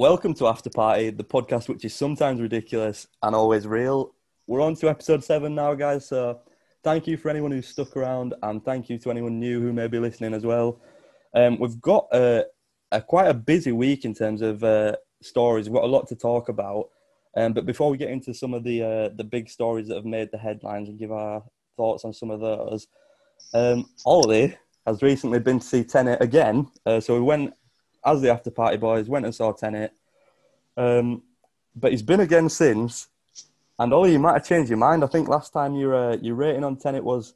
Welcome to After Party, the podcast which is sometimes ridiculous and always real. We're on to episode seven now, guys. So thank you for anyone who's stuck around, and thank you to anyone new who may be listening as well. Um, we've got a, a, quite a busy week in terms of uh, stories. We've got a lot to talk about. Um, but before we get into some of the uh, the big stories that have made the headlines and give our thoughts on some of those, um, Ollie has recently been to see Tenet again. Uh, so we went as the after party boys, went and saw Tenet. Um, but he's been again since. And Ollie, you might have changed your mind. I think last time your uh, your rating on Tenet was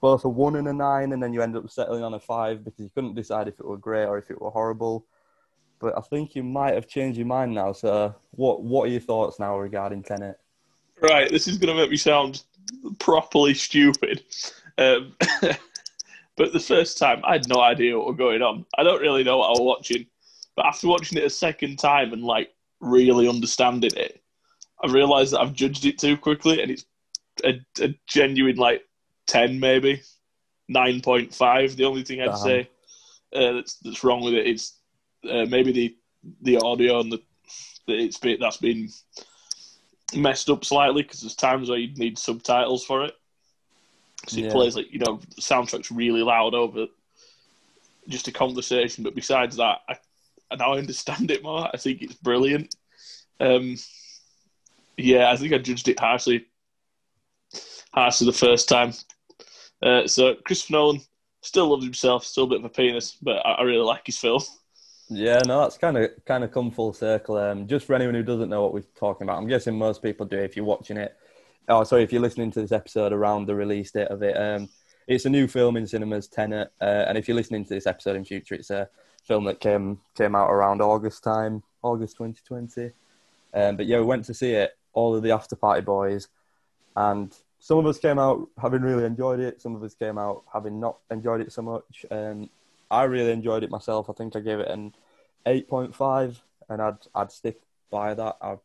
both a one and a nine, and then you ended up settling on a five because you couldn't decide if it were great or if it were horrible. But I think you might have changed your mind now. So, what what are your thoughts now regarding Tenet? Right, this is going to make me sound properly stupid. Um, but the first time, I had no idea what was going on. I don't really know what I was watching. But after watching it a second time and like really understanding it, I realised that I've judged it too quickly, and it's a, a genuine like ten, maybe nine point five. The only thing I'd Damn. say uh, that's that's wrong with it is uh, maybe the the audio and the, the it's been that's been messed up slightly because there's times where you need subtitles for it. Because it Yeah. plays like you know the soundtrack's really loud over just a conversation. But besides that, I, I now understand it more. I think it's brilliant. Um, yeah, I think I judged it harshly, harshly the first time. Uh, so Christopher Nolan still loves himself, still a bit of a penis, but I, I really like his film. Yeah, no, that's kind of kind of come full circle. Um, just for anyone who doesn't know what we're talking about, I'm guessing most people do if you're watching it. Oh, sorry, if you're listening to this episode around the release date of it. Um, it's a new film in cinemas, Tenet, uh, and if you're listening to this episode in future, it's a film that came came out around August time, August 2020. Um, but yeah, we went to see it, all of the after party boys, and some of us came out having really enjoyed it. Some of us came out having not enjoyed it so much. Um, I really enjoyed it myself. I think I gave it an 8.5, and I'd I'd stick by that. I,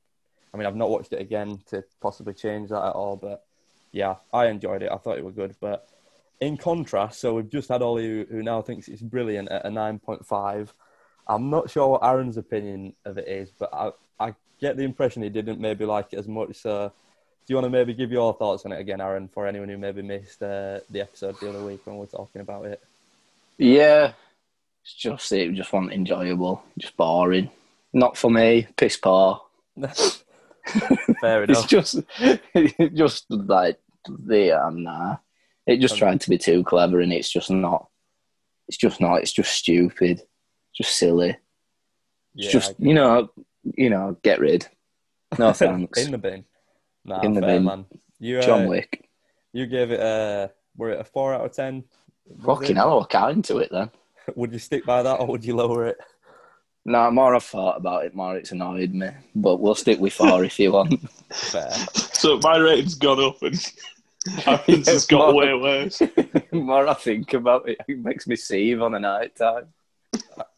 I mean, I've not watched it again to possibly change that at all, but yeah, I enjoyed it. I thought it was good. But in contrast, so we've just had Ollie who, who now thinks it's brilliant at a 9.5. I'm not sure what Aaron's opinion of it is, but I, I get the impression he didn't maybe like it as much. So, do you want to maybe give your thoughts on it again, Aaron, for anyone who maybe missed uh, the episode the other week when we were talking about it? Yeah, it's just it just wasn't enjoyable, just boring. Not for me, piss poor. Fair enough. It's just, it just like the um, nah. It just tried to be too clever, and it's just not. It's just not. It's just stupid, just silly. It's Yeah, just you know, you know, get rid. No thanks. in the bin. Nah, In the bin. man. You, uh, John Wick. You gave it a were it a four out of ten? Fucking hell, I'll count into it then. Would you stick by that or would you lower it? No, more I've thought about it, more it's annoyed me. But we'll stick with four if you want. Fair. So my rating's gone up and Aaron's has got way worse. more I think about it, it makes me seethe on a night time.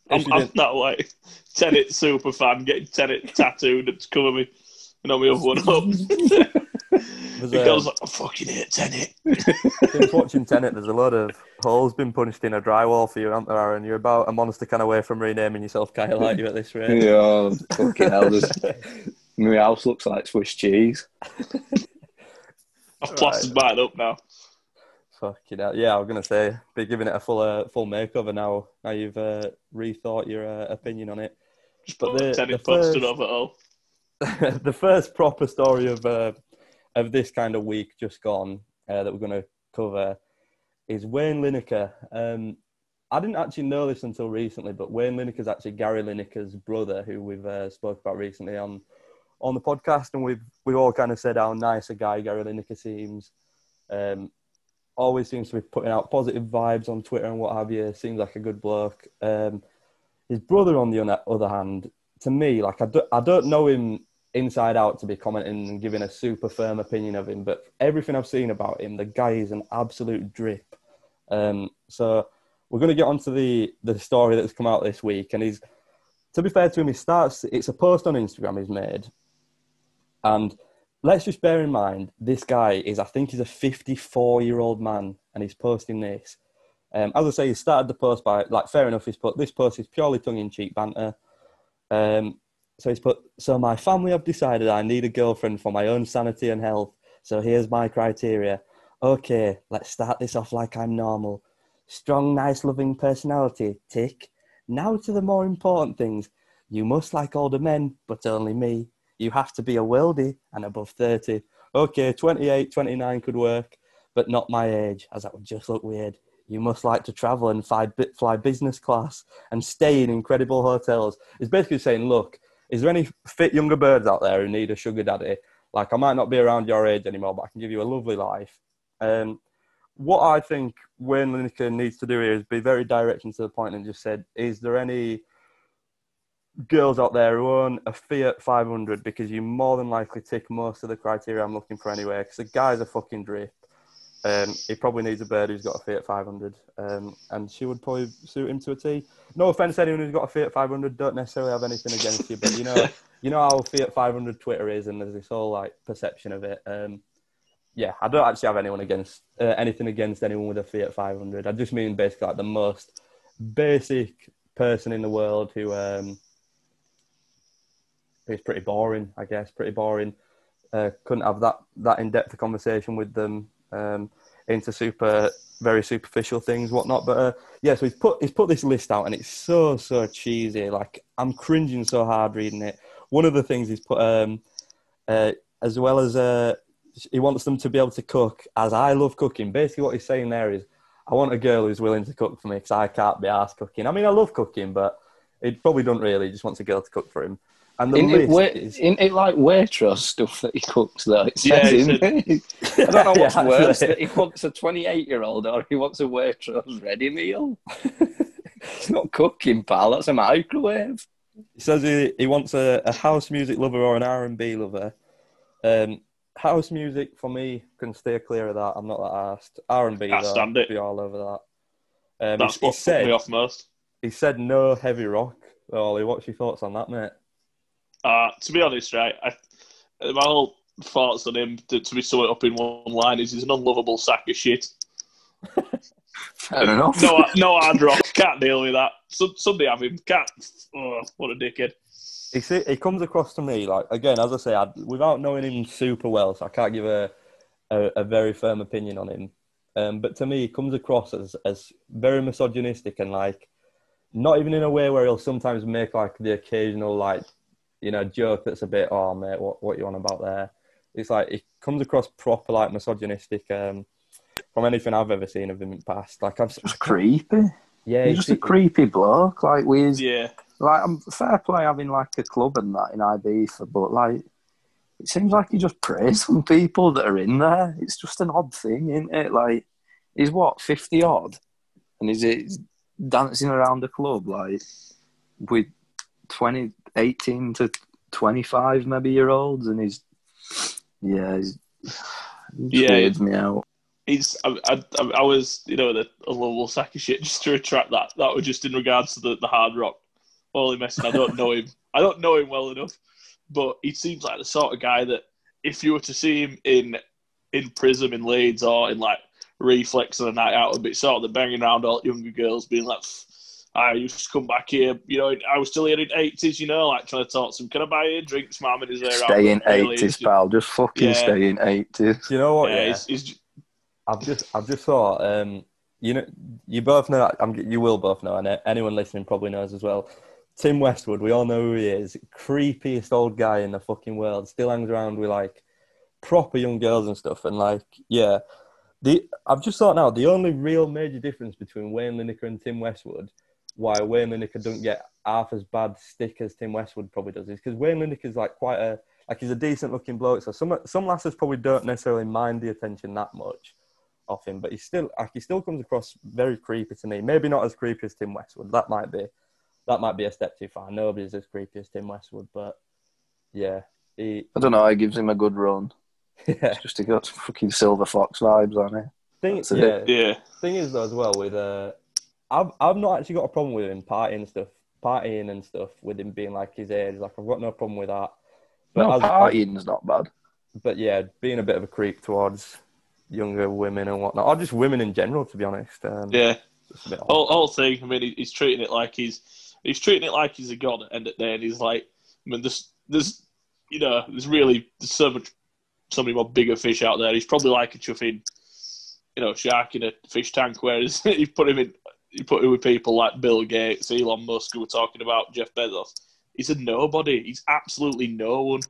I'm, I'm didn't- that like Tenet super fan, getting Tenet tattooed to cover me. And on my other one up. There's, Because I was uh, like, I fucking hate Tenet. since watching Tenet, there's a lot of holes been punched in a drywall for you, aren't there, Aaron? You're about a monster kind of way from renaming yourself Kyle, aren't you, at this rate? Yeah, fucking hell. there's- My house looks like Swiss cheese. I've plastered mine up now. Fucking hell. Yeah, I was gonna say, be giving it a full uh, full makeover now. Now you've uh, rethought your uh, opinion on it. Just But put the- Tenet the posted first- over it all. the first proper story of uh, of this kind of week just gone uh, that we're going to cover is Wayne Lineker. Um, I didn't actually know this until recently, but Wayne Lineker is actually Gary Lineker's brother, who we've uh, spoke about recently on on the podcast, and we've we've all kind of said how nice a guy Gary Lineker seems. Um, always seems to be putting out positive vibes on Twitter and what have you. Seems like a good bloke. Um, his brother, on the other hand, to me, like I, do, I don't know him inside out to be commenting and giving a super firm opinion of him, but everything I've seen about him, the guy is an absolute drip. Um, so we're going to get onto the the story that's come out this week, and he's to be fair to him, he starts. It's a post on Instagram he's made, and let's just bear in mind this guy is, I think, he's a 54 year old man, and he's posting this. Um, as I say, he started the post by like, fair enough. He's put this post is purely tongue in cheek banter. Um, so he's put. So my family have decided I need a girlfriend for my own sanity and health. So here's my criteria. Okay, let's start this off like I'm normal. Strong, nice, loving personality. Tick. Now to the more important things. You must like older men, but only me. You have to be a worldie and above 30. Okay, 28, 29 could work, but not my age, as that would just look weird. You must like to travel and fly, fly business class and stay in incredible hotels. It's basically saying, look, is there any fit younger birds out there who need a sugar daddy? Like, I might not be around your age anymore, but I can give you a lovely life. Um, what I think Wayne Lineker needs to do here is be very direct and to the point and just said, is there any girls out there who own a Fiat 500 because you more than likely tick most of the criteria I'm looking for anyway. Because the guy's a fucking drip. Um, he probably needs a bird who's got a Fiat 500, um, and she would probably suit him to a T. No offense, anyone who's got a Fiat 500, don't necessarily have anything against you, but you know, you know how Fiat 500 Twitter is, and there's this whole like perception of it. Um, yeah, I don't actually have anyone against uh, anything against anyone with a Fiat 500. I just mean basically like the most basic person in the world who um, is pretty boring, I guess, pretty boring. Uh, couldn't have that that in depth conversation with them um, into super very superficial things, whatnot. But uh, yeah, so he's put he's put this list out, and it's so so cheesy. Like I'm cringing so hard reading it. One of the things he's put, um, uh, as well as uh, he wants them to be able to cook, as I love cooking. Basically, what he's saying there is, I want a girl who's willing to cook for me because I can't be asked cooking. I mean, I love cooking, but he probably don't really. He just wants a girl to cook for him. And the In list it, wa- is in it like Waitrose stuff that he cooks though. It Yeah, says it's in it. I don't know what's Yeah, worse, actually. that he wants a 28 year old or he wants a Waitrose ready meal. it's not cooking, pal. That's a microwave. He says he, he wants a, a house music lover or an R and B lover. Um, house music for me can stay clear of that. I'm not that asked. R and B Can't though, stand it. be all over that. Um, That's he, he what put said me off most. he said no heavy rock. Ollie, what's your thoughts on that, mate? Uh, to be honest, right, I, my whole thoughts on him to, to be summed up in one line is he's an unlovable sack of shit. Fair enough. No, no hard rock. Can't deal with that. Some, somebody have him. Can't. Oh, what a dickhead. He see, he comes across to me like again, as I say, I, without knowing him super well, so I can't give a a, a very firm opinion on him. Um, but to me, he comes across as as very misogynistic and like not even in a way where he'll sometimes make like the occasional like you know joke that's a bit oh mate what what you on about there. It's like it comes across proper like misogynistic um, from anything I've ever seen of him in the past. Like I've Just creepy. yeah, He's just a creepy bloke. Like, we, Yeah. like, I'm fair play having like a club and that in Ibiza, but like, it seems like he just preys on people that are in there. It's just an odd thing, isn't it? Like, he's what, 50 odd? And is it dancing around the club, like, with 20, 18 to 25 maybe year olds, and he's, yeah, he's, he Yeah, weirds me out. He's. I, I, I was, you know, the, a little sack of shit. Just to retract that. That was just in regards to the, the hard rock. Holy messing. I don't know him. I don't know him well enough, but he seems like the sort of guy that if you were to see him in in Pryzm in Leeds or in like Reflex on a night out, would be sort of the banging around all younger girls, being like, "I used to come back here, you know, I was still here in eighties, you know, like trying to talk to him. Can I buy you drinks, mum?" And he's there. Stay in Really, 80s, pal. Just fucking Yeah. stay in 80s. you know what? Yeah, yeah? he's, he's, I've just, I've just thought, um, you know, you both know, I'm, you will both know, and anyone listening probably knows as well. Tim Westwood, we all know who he is. Creepiest old guy in the fucking world. Still hangs around with like proper young girls and stuff. And like, yeah, the I've just thought now the only real major difference between Wayne Lineker and Tim Westwood, why Wayne Lineker don't get half as bad stick as Tim Westwood probably does, is because Wayne Lineker's like quite a like he's a decent looking bloke. So some some lasses probably don't necessarily mind the attention that much off him, but he still like he still comes across very creepy to me. Maybe not as creepy as Tim Westwood. That might be that might be a step too far. Nobody's as creepy as Tim Westwood, but yeah, he I don't know. It gives him a good run. yeah. Just to get fucking Silver Fox vibes on it. Thing, That's it. yeah, yeah. thing is though as well with uh, I've I've not actually got a problem with him partying and stuff, partying and stuff with him being like his age. Like I've got no problem with that. no, as- partying's not bad. but yeah, being a bit of a creep towards younger women and whatnot, or just women in general, to be honest. Um, Yeah. just a bit whole, whole thing. I mean, he's treating it like he's he's treating it like he's a god at the end of the day, and he's like I mean, there's there's you know there's really there's so much so many more bigger fish out there. He's probably like a chuffing, you know, shark in a fish tank. Whereas you put him in, you put him with people like Bill Gates, Elon Musk, who were talking about Jeff Bezos. He's a nobody. He's absolutely no one,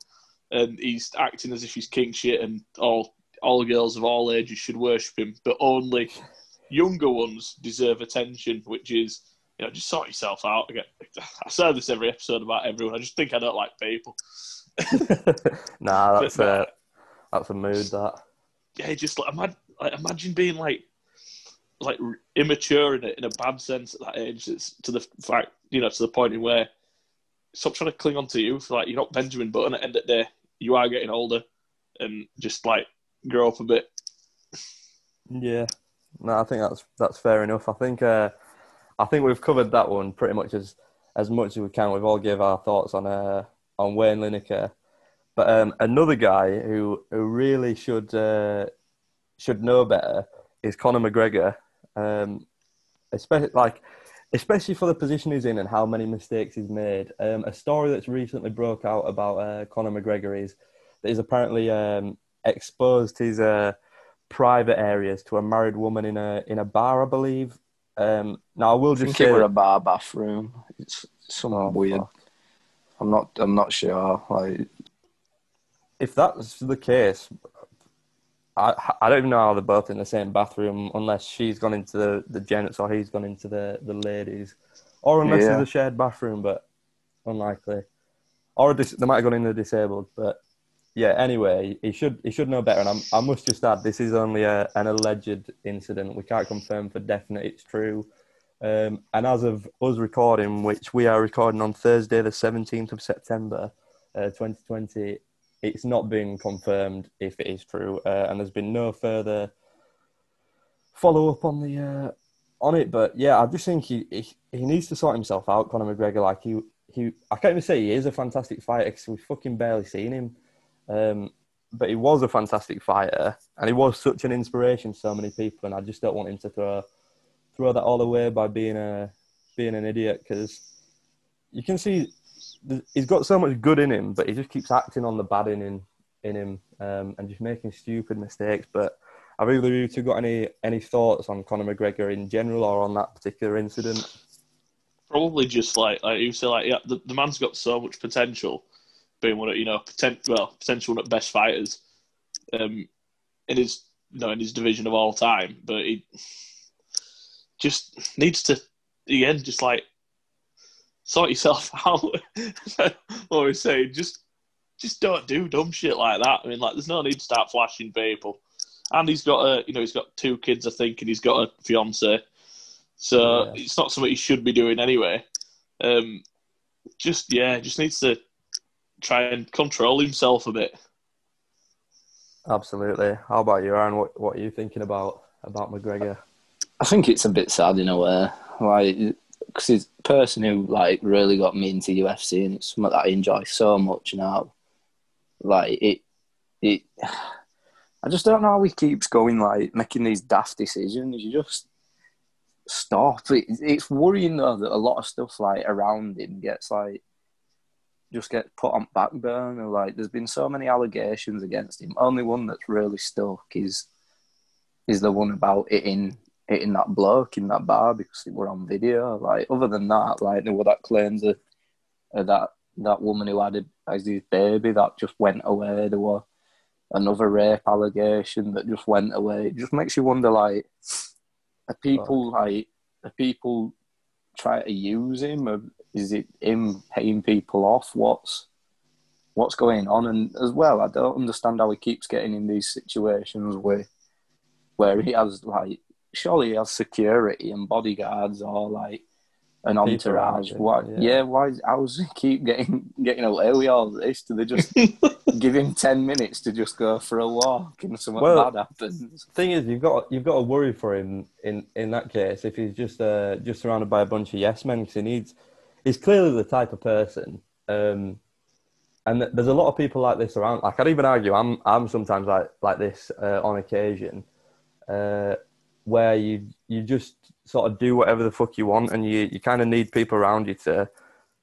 and he's acting as if he's king shit, and all all girls of all ages should worship him, but only younger ones deserve attention, which is you know just sort yourself out. Again, I say this every episode about everyone. I just think I don't like people. nah, that's But, a that's a mood. That yeah, just like, imagine, like imagine being like like immature in a, in a bad sense at that age. It's to the fact you know to the point in where stop trying to cling on to youth. Like you're not Benjamin Button at the end of the day. You are getting older, and just like grow up a bit. yeah. No, I think that's that's fair enough. I think uh, I think we've covered that one pretty much as as much as we can. We've all gave our thoughts on uh, on Wayne Lineker, but um, another guy who who really should uh, should know better is Conor McGregor. Um, especially like especially for the position he's in and how many mistakes he's made. Um, a story that's recently broke out about uh, Conor McGregor is that he's apparently um, exposed his uh, private areas to a married woman in a in a bar, I believe. Um, now I will I just think say it were a bar bathroom. It's something Oh, weird. fuck. I'm not. I'm not sure. Like, if that's the case, I I don't even know how they're both in the same bathroom unless she's gone into the, the gents or he's gone into the, the ladies, or unless Yeah. it's a shared bathroom, but unlikely. Or dis- they might have gone in the disabled, but yeah. Anyway, he should he should know better. And I'm, I must just add, this is only a, an alleged incident. We can't confirm for definite it's true. Um, and as of us recording, which we are recording on Thursday, the 17th of September, uh, 2020, it's not been confirmed if it is true, uh, and there's been no further follow up on the uh, on it. But yeah, I just think he, he he needs to sort himself out, Conor McGregor. Like he he, I can't even say he is a fantastic fighter because we've fucking barely seen him. Um, but he was a fantastic fighter, and he was such an inspiration to so many people. And I just don't want him to throw throw that all away by being a being an idiot because you can see he's got so much good in him, but he just keeps acting on the bad in in, in him um, and just making stupid mistakes. But have either of you two got any any thoughts on Conor McGregor in general or on that particular incident? Probably just like like you say, like yeah, the, the man's got so much potential, being one of you know potent, well potential one of best fighters, um, in his you know in his division of all time, but he just needs to again just like sort yourself out. what we say, just just don't do dumb shit like that. I mean, like there's no need to start flashing people. And he's got a you know he's got two kids, I think, and he's got a fiance. So Yeah. it's not something he should be doing anyway. Um, just yeah, just needs to try and control himself a bit. Absolutely. How about you, Aaron? What what are you thinking about about McGregor? I think it's a bit sad in a way, like because he's a person who like really got me into UFC, and it's something that I enjoy so much now. Like it, it. I just don't know how he keeps going, like making these daft decisions. You just stop. It, it's worrying though that a lot of stuff like around him gets like just get put on back burner. Like there's been so many allegations against him. Only one that's really stuck is is the one about hitting hitting that bloke in that bar because it were on video. Like other than that, like there were that claims of, uh, of that that woman who had his baby that just went away. There were another rape allegation that just went away. It just makes you wonder, like, are people like are people trying to use him? Or is it him paying people off? What's what's going on? And as well, I don't understand how he keeps getting in these situations where where he has like surely he has security and bodyguards or like an entourage. Why? yeah. Yeah. Why? How does he keep getting getting away with all this? Do they just give him ten minutes to just go for a walk and something Well- bad happens? Thing is, you've got you've got to worry for him in, in that case if he's just uh, just surrounded by a bunch of yes men because he needs. He's clearly the type of person, um, and th- there's a lot of people like this around. Like I'd even argue, I'm I'm sometimes like like this uh, on occasion, uh, where you you just sort of do whatever the fuck you want, and you, you kind of need people around you to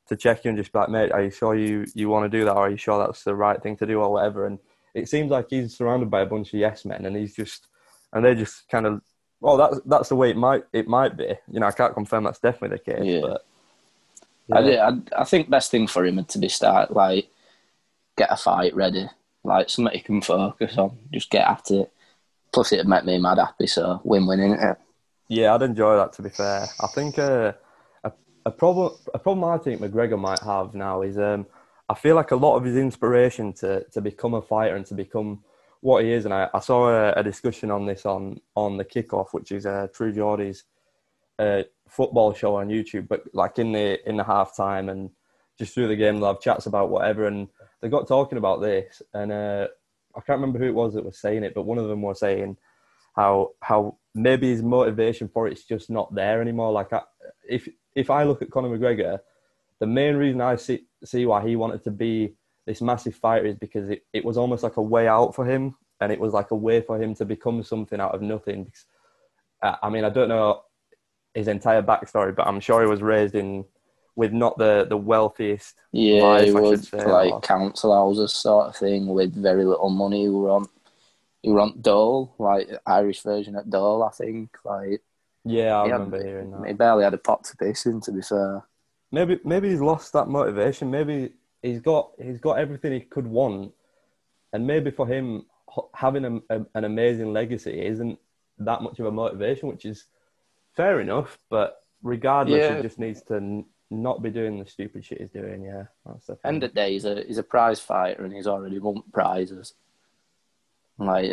to check you and just be like, mate, are you sure you you want to do that, or are you sure that's the right thing to do, or whatever? And it seems like he's surrounded by a bunch of yes men, and he's just and they just kind of well, that's that's the way it might it might be. You know, I can't confirm that's definitely the case, Yeah. but I, I, I think best thing for him to be start like get a fight ready, like something he can focus on, just get at it. Plus, it'd make me mad happy, so win-win in it. Yeah, I'd enjoy that. To be fair, I think uh, a a problem a problem I think McGregor might have now is um, I feel like a lot of his inspiration to to become a fighter and to become what he is, and I, I saw a, a discussion on this on on the kickoff, which is uh, True Geordie's uh, football show on YouTube, but like in the in the half time and just through the game, they'll have chats about whatever, and they got talking about this, and uh, I can't remember who it was that was saying it, but one of them was saying how how maybe his motivation for it's just not there anymore. Like I, if if I look at Conor McGregor, the main reason I see see why he wanted to be this massive fighter is because it, it was almost like a way out for him, and it was like a way for him to become something out of nothing. Because, uh, I mean, I don't know his entire backstory, but I'm sure he was raised in with not the the wealthiest. Yeah, life, he was say, like or- council houses sort of thing with very little money. He were on, he were on Dole, like Irish version at Dole, I think. Like Yeah, I he, had- remember hearing that. he barely had a pot to piss in, to be fair. maybe maybe he's lost that motivation. Maybe he's got he's got everything he could want, and maybe for him having a, a, an amazing legacy isn't that much of a motivation, which is fair enough. But regardless, Yeah. he just needs to not be doing the stupid shit he's doing. Yeah, that's the thing. End of the day, he's a he's a prize fighter, and he's already won prizes. Like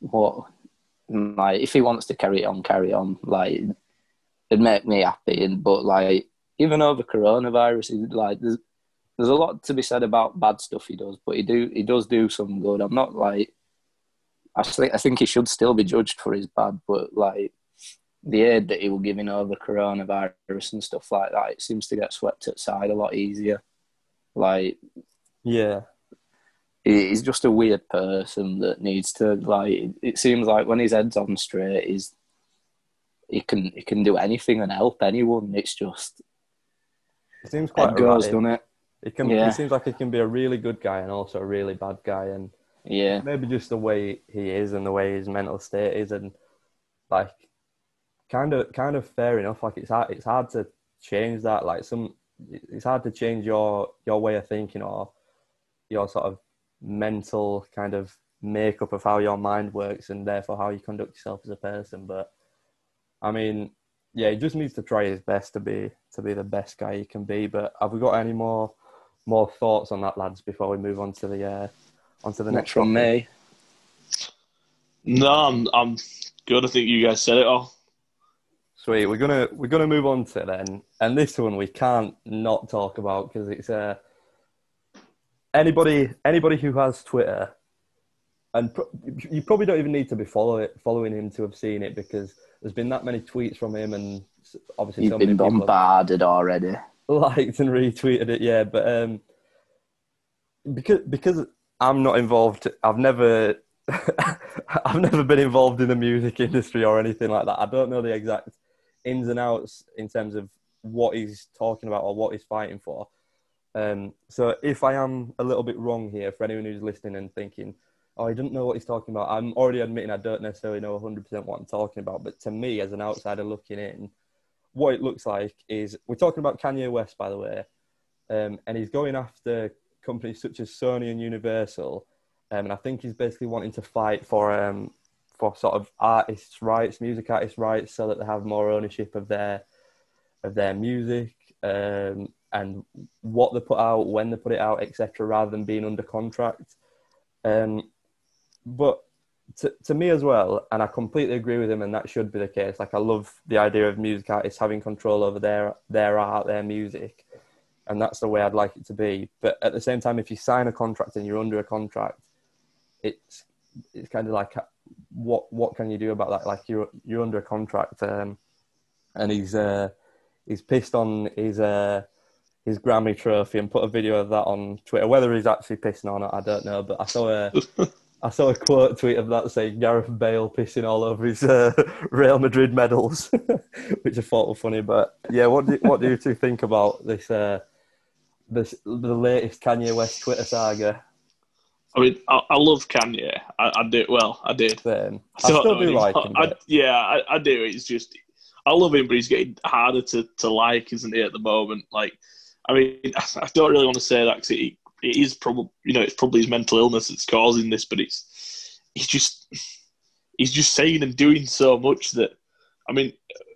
what? Like if he wants to carry it on, carry on. Like it'd make me happy. And but like even over coronavirus, like there's there's a lot to be said about bad stuff he does, but he do he does do some good. I'm not like I think I think he should still be judged for his bad, but like the aid that he was giving over coronavirus and stuff like that, it seems to get swept aside a lot easier. Like yeah, he's just a weird person that needs to like. It seems like when his head's on straight, he's he can he can do anything and help anyone. It's just he seems quite erratic. done it. He can. Yeah. He seems like he can be a really good guy and also a really bad guy, and Yeah, maybe just the way he is and the way his mental state is and like kind of kind of fair enough like it's hard it's hard to change that like some it's hard to change your your way of thinking or your sort of mental kind of makeup of how your mind works and therefore how you conduct yourself as a person but i mean yeah he just needs to try his best to be to be the best guy he can be but have we got any more more thoughts on that lads before we move on to the uh onto the not next from topic? me. No, I'm, I'm good. I think you guys said it all. Sweet. We're gonna we're gonna move on to then, and this one we can't not talk about because it's uh anybody anybody who has Twitter, and pro- you probably don't even need to be follow it, following him to have seen it because there's been that many tweets from him, and obviously You've so been many people have bombarded already. liked and retweeted it. Yeah, but um, because because I'm not involved, I've never. I've never been involved in the music industry or anything like that. I don't know the exact ins and outs in terms of what he's talking about or what he's fighting for. Um, so if I am a little bit wrong here, for anyone who's listening and thinking, "Oh, I don't know what he's talking about," I'm already admitting I don't necessarily know 100% what I'm talking about. But to me, as an outsider looking in, what it looks like is we're talking about Kanye West, by the way, um, and he's going after companies such as Sony and Universal, um, and I think he's basically wanting to fight for um, for sort of artists' rights, music artists' rights, so that they have more ownership of their of their music um, and what they put out, when they put it out, etc., rather than being under contract. Um, but to, to me as well, and I completely agree with him, and that should be the case. Like I love the idea of music artists having control over their their art, their music, and that's the way I'd like it to be. But at the same time, if you sign a contract and you're under a contract, it's it's kind of like what what can you do about that? Like you're you're under a contract, um, and he's uh, he's pissed on his uh, his Grammy trophy and put a video of that on Twitter. Whether he's actually pissing on it, I don't know. But I saw a I saw a quote tweet of that saying Gareth Bale pissing all over his uh, Real Madrid medals, which I thought was funny. But yeah, what do what do you two think about this uh, the the latest Kanye West Twitter saga. I mean, I, I love Kanye. I, I did. Well, I did. Um, I still do anymore. like him. I, yeah, I, I do. It's just I love him, but he's getting harder to, to like, isn't he? At the moment, like, I mean, I don't really want to say that because it, it is probably you know it's probably his mental illness that's causing this, but it's he's just he's just saying and doing so much that I mean,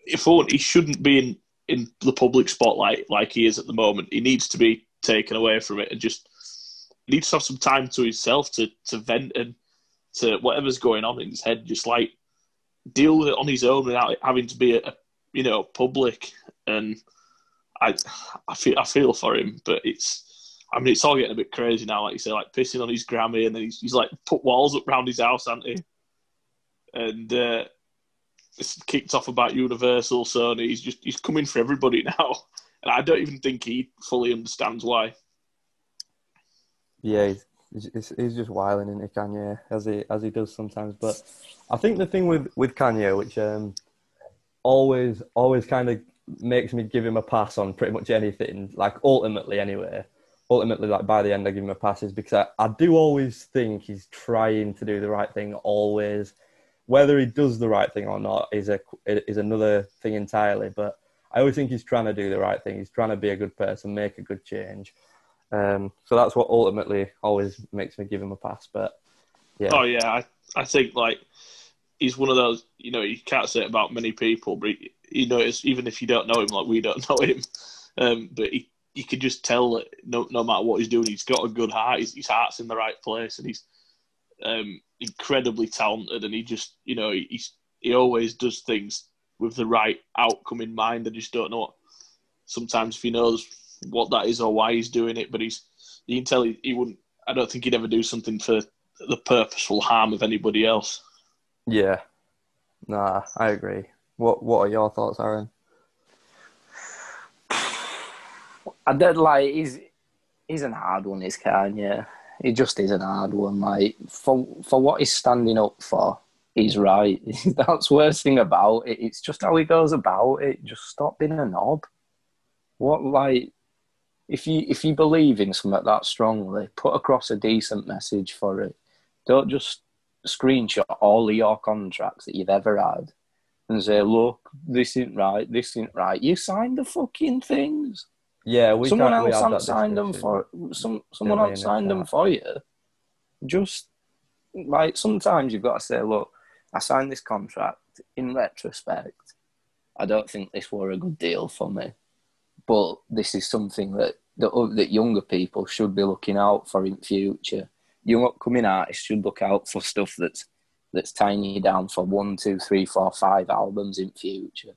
if only, he shouldn't be in in the public spotlight like he is at the moment. He needs to be taken away from it and just needs to have some time to himself to to vent and to whatever's going on in his head, just like deal with it on his own without it having to be a, a you know public. And I I feel I feel for him, but it's I mean it's all getting a bit crazy now. Like you say, like pissing on his Grammy, and then he's, he's like put walls up around his house, hasn't he? And uh, it's kicked off about Universal, Sony. He's just he's coming for everybody now, and I don't even think he fully understands why. Yeah, he's, he's, he's just wiling into Kanye as he as he does sometimes. But I think the thing with with Kanye, which um, always always kind of makes me give him a pass on pretty much anything. Like ultimately, anyway. Ultimately, like by the end, I give him a pass is because I, I do always think he's trying to do the right thing. Always, whether he does the right thing or not is a is another thing entirely. But I always think he's trying to do the right thing. He's trying to be a good person, make a good change. Um, so that's what ultimately always makes me give him a pass. But yeah, Oh yeah, I, I think like he's one of those. You know, you can't say it about many people, but he, you know, it's, even if you don't know him, like we don't know him, um, but he, you can just tell that no, no matter what he's doing, he's got a good heart. His, his heart's in the right place, and he's um, incredibly talented. And he just, you know, he, he's he always does things with the right outcome in mind. I just don't know what. Sometimes if he knows what that is or why he's doing it, but he's you can tell he, he wouldn't. I don't think he'd ever do something for the purposeful harm of anybody else. yeah, nah, I agree. What What are your thoughts, Aaron? I did like he's he's an hard one, is Kanye. Yeah. He just is an hard one. Like for for what he's standing up for, he's right. That's the worst thing about it. It's just how he goes about it. Just stop being a knob. What like if you if you believe in something that strongly, put across a decent message for it. Don't just screenshot all of your contracts that you've ever had and say, "Look, this isn't right. This isn't right." You signed the fucking things Yeah, we someone we else hasn't signed them for some someone else signed them for you. Just like sometimes you've got to say, look, I signed this contract. In retrospect, I don't think this were a good deal for me, but this is something that that, that younger people should be looking out for in future. Young upcoming artists should look out for stuff that's that's tying you down for one, two, three, four, five albums in future.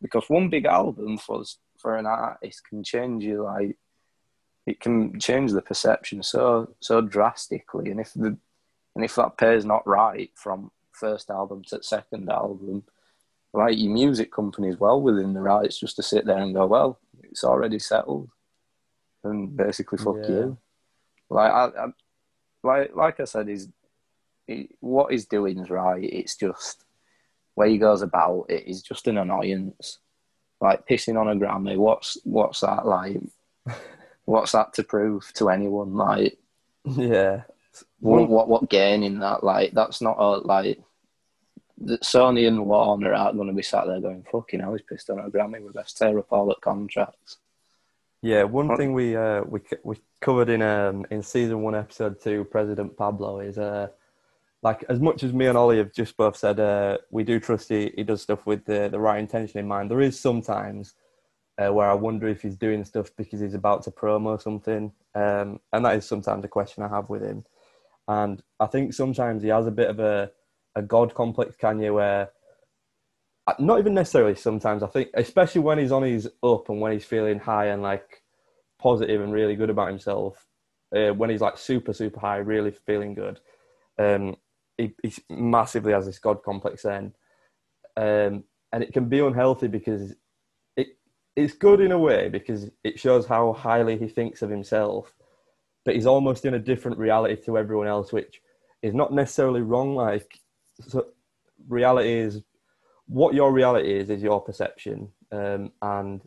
Because one big album for for an artist can change you like it can change the perception so so drastically. And if the and if that pair's not right from first album to second album like your music company's well within the rights just to sit there and go well it's already settled and basically fuck Yeah. you like I, I like like I said is he, what he's doing is right it's just where he goes about it is just an annoyance. Like pissing on a Grammy, what's what's that like? what's that to prove to anyone? Like Yeah, what what, what gain in that? Like that's not a like. Sony and Warner aren't going to be sat there going, "Fucking hell, he's pissed on a Grammy. We best tear up all the contracts." Yeah. One What- thing we uh, we we covered in um in season one episode two, President Pablo is uh like as much as me and Ollie have just both said, uh, we do trust he, he does stuff with the, the right intention in mind. There is sometimes uh, where I wonder if he's doing stuff because he's about to promo something, um, and that is sometimes a question I have with him. And I think sometimes he has a bit of a a god complex, Kanye, where not even necessarily sometimes. I think, especially when he's on his up and when he's feeling high and like positive and really good about himself, uh, when he's like super super high, really feeling good. Um, he, he massively has this god complex then, um, and it can be unhealthy because it it's good in a way because it shows how highly he thinks of himself, but he's almost in a different reality to everyone else, which is not necessarily wrong. Like, so reality is what your reality is is your perception, um, and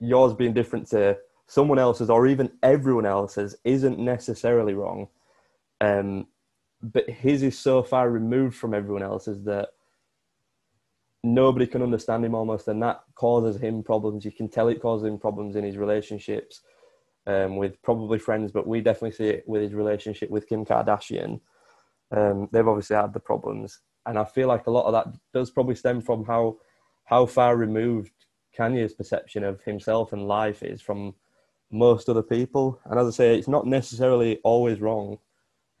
yours being different to someone else's or even everyone else's isn't necessarily wrong. Um, but his is so far removed from everyone else's that nobody can understand him almost, and that causes him problems. You can tell it causes him problems in his relationships um, with probably friends, but we definitely see it with his relationship with Kim Kardashian. Um, they've obviously had the problems, and I feel like a lot of that does probably stem from how how far removed Kanye's perception of himself and life is from most other people. And as I say, it's not necessarily always wrong,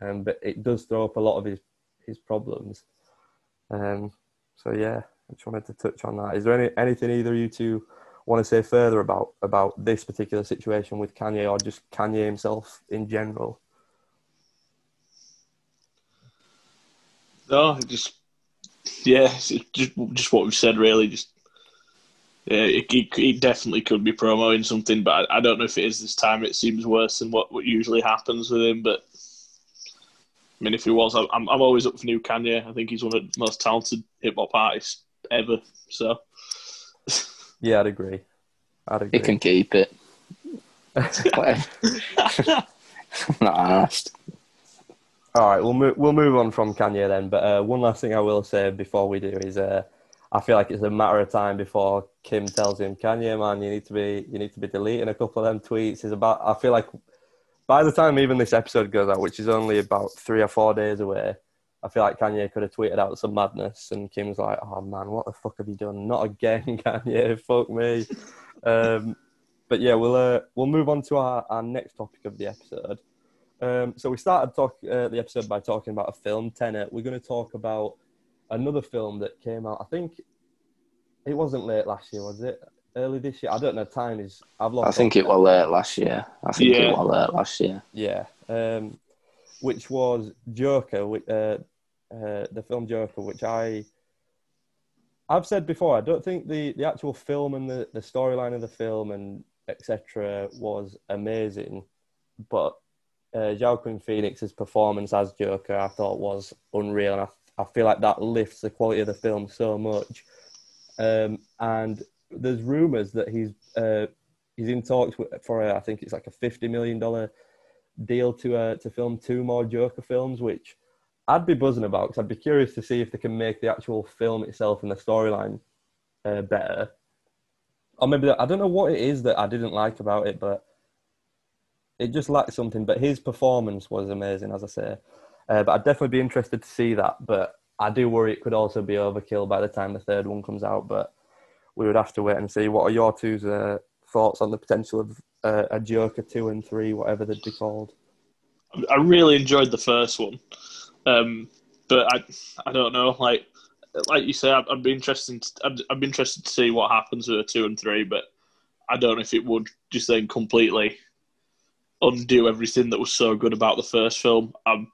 um, but it does throw up a lot of his his problems. Um, so yeah, I just wanted to touch on that. Is there any anything either you two want to say further about about this particular situation with Kanye, or just Kanye himself in general? No, just yeah, just just what we've said. Really, just yeah, it, it, it, definitely could be promoting something, but I, I, don't know if it is this time. It seems worse than what, what usually happens with him. But I mean, if he was, I'm I'm always up for new Kanye. I think he's one of the most talented hip hop artists ever. So yeah, I'd agree. I'd agree. He can keep it. I'm not asked. All right, we'll move, we'll move on from Kanye then. But uh, one last thing I will say before we do is, uh, I feel like it's a matter of time before Kim tells him, Kanye, man, you need to be you need to be deleting a couple of them tweets. Is about. I feel like by the time even this episode goes out, which is only about three or four days away, I feel like Kanye could have tweeted out some madness, and Kim's like, "Oh man, what the fuck have you done? Not again, Kanye! Fuck me." um, but yeah, we'll uh, we'll move on to our, our next topic of the episode. Um, so we started talk uh, the episode by talking about a film, Tenet. We're going to talk about another film that came out. I think it wasn't late last year, was it? Early this year. I don't know. Time is. I've lost. I think it was late last year. I think yeah. it was late last year. Yeah. Um, which was Joker, uh, uh, the film Joker, which I I've said before. I don't think the, the actual film and the, the storyline of the film and etc. was amazing, but uh, Joaquin Phoenix's performance as Joker I thought was unreal, and I, I feel like that lifts the quality of the film so much. Um, and there's rumours that he's uh, he's in talks for a, I think it's like a fifty million dollar deal to uh, to film two more Joker films, which I'd be buzzing about because I'd be curious to see if they can make the actual film itself and the storyline uh, better. Or maybe I don't know what it is that I didn't like about it, but it just lacked something. But his performance was amazing, as I say. Uh, but I'd definitely be interested to see that. But I do worry it could also be overkill by the time the third one comes out. But we would have to wait and see. What are your two's uh, thoughts on the potential of uh, a Joker two and three, whatever they'd be called? I really enjoyed the first one, um, but I I don't know like like you say I'd, I'd be interested I'd, I'd, be interested to see what happens with a two and three, but I don't know if it would just then completely undo everything that was so good about the first film. I'm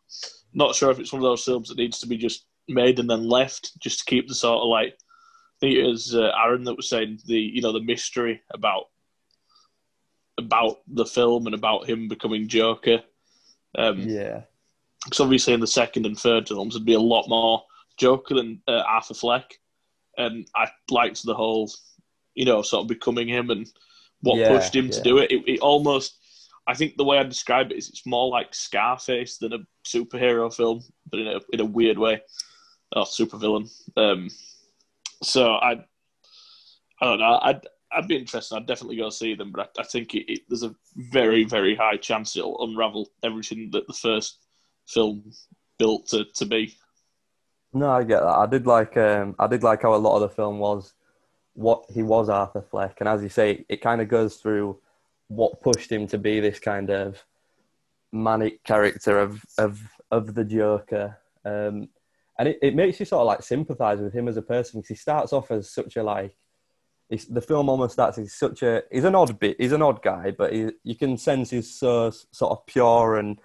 not sure if it's one of those films that needs to be just made and then left just to keep the sort of like I think it was uh, Aaron that was saying the you know the mystery about about the film and about him becoming Joker. Um, yeah, because obviously in the second and third films there'd be a lot more Joker than uh, Arthur Fleck, and I liked the whole, you know, sort of becoming him and what yeah, pushed him yeah. to do it. it. It almost, I think the way I describe it is it's more like Scarface than a superhero film, but in a in a weird way, or supervillain. Um, so I, I don't know. I'd I'd be interested. I'd definitely go see them, but I, I think it, it, there's a very, very high chance it'll unravel everything that the first film built to, to be. No, I get that. I did like um, I did like how a lot of the film was what he was Arthur Fleck, and as you say, it kind of goes through what pushed him to be this kind of manic character of of of the Joker. Um, and it, it makes you sort of like sympathize with him as a person because he starts off as such a like the film almost starts. He's such a he's an odd bit. He's an odd guy, but he, you can sense he's so sort of pure and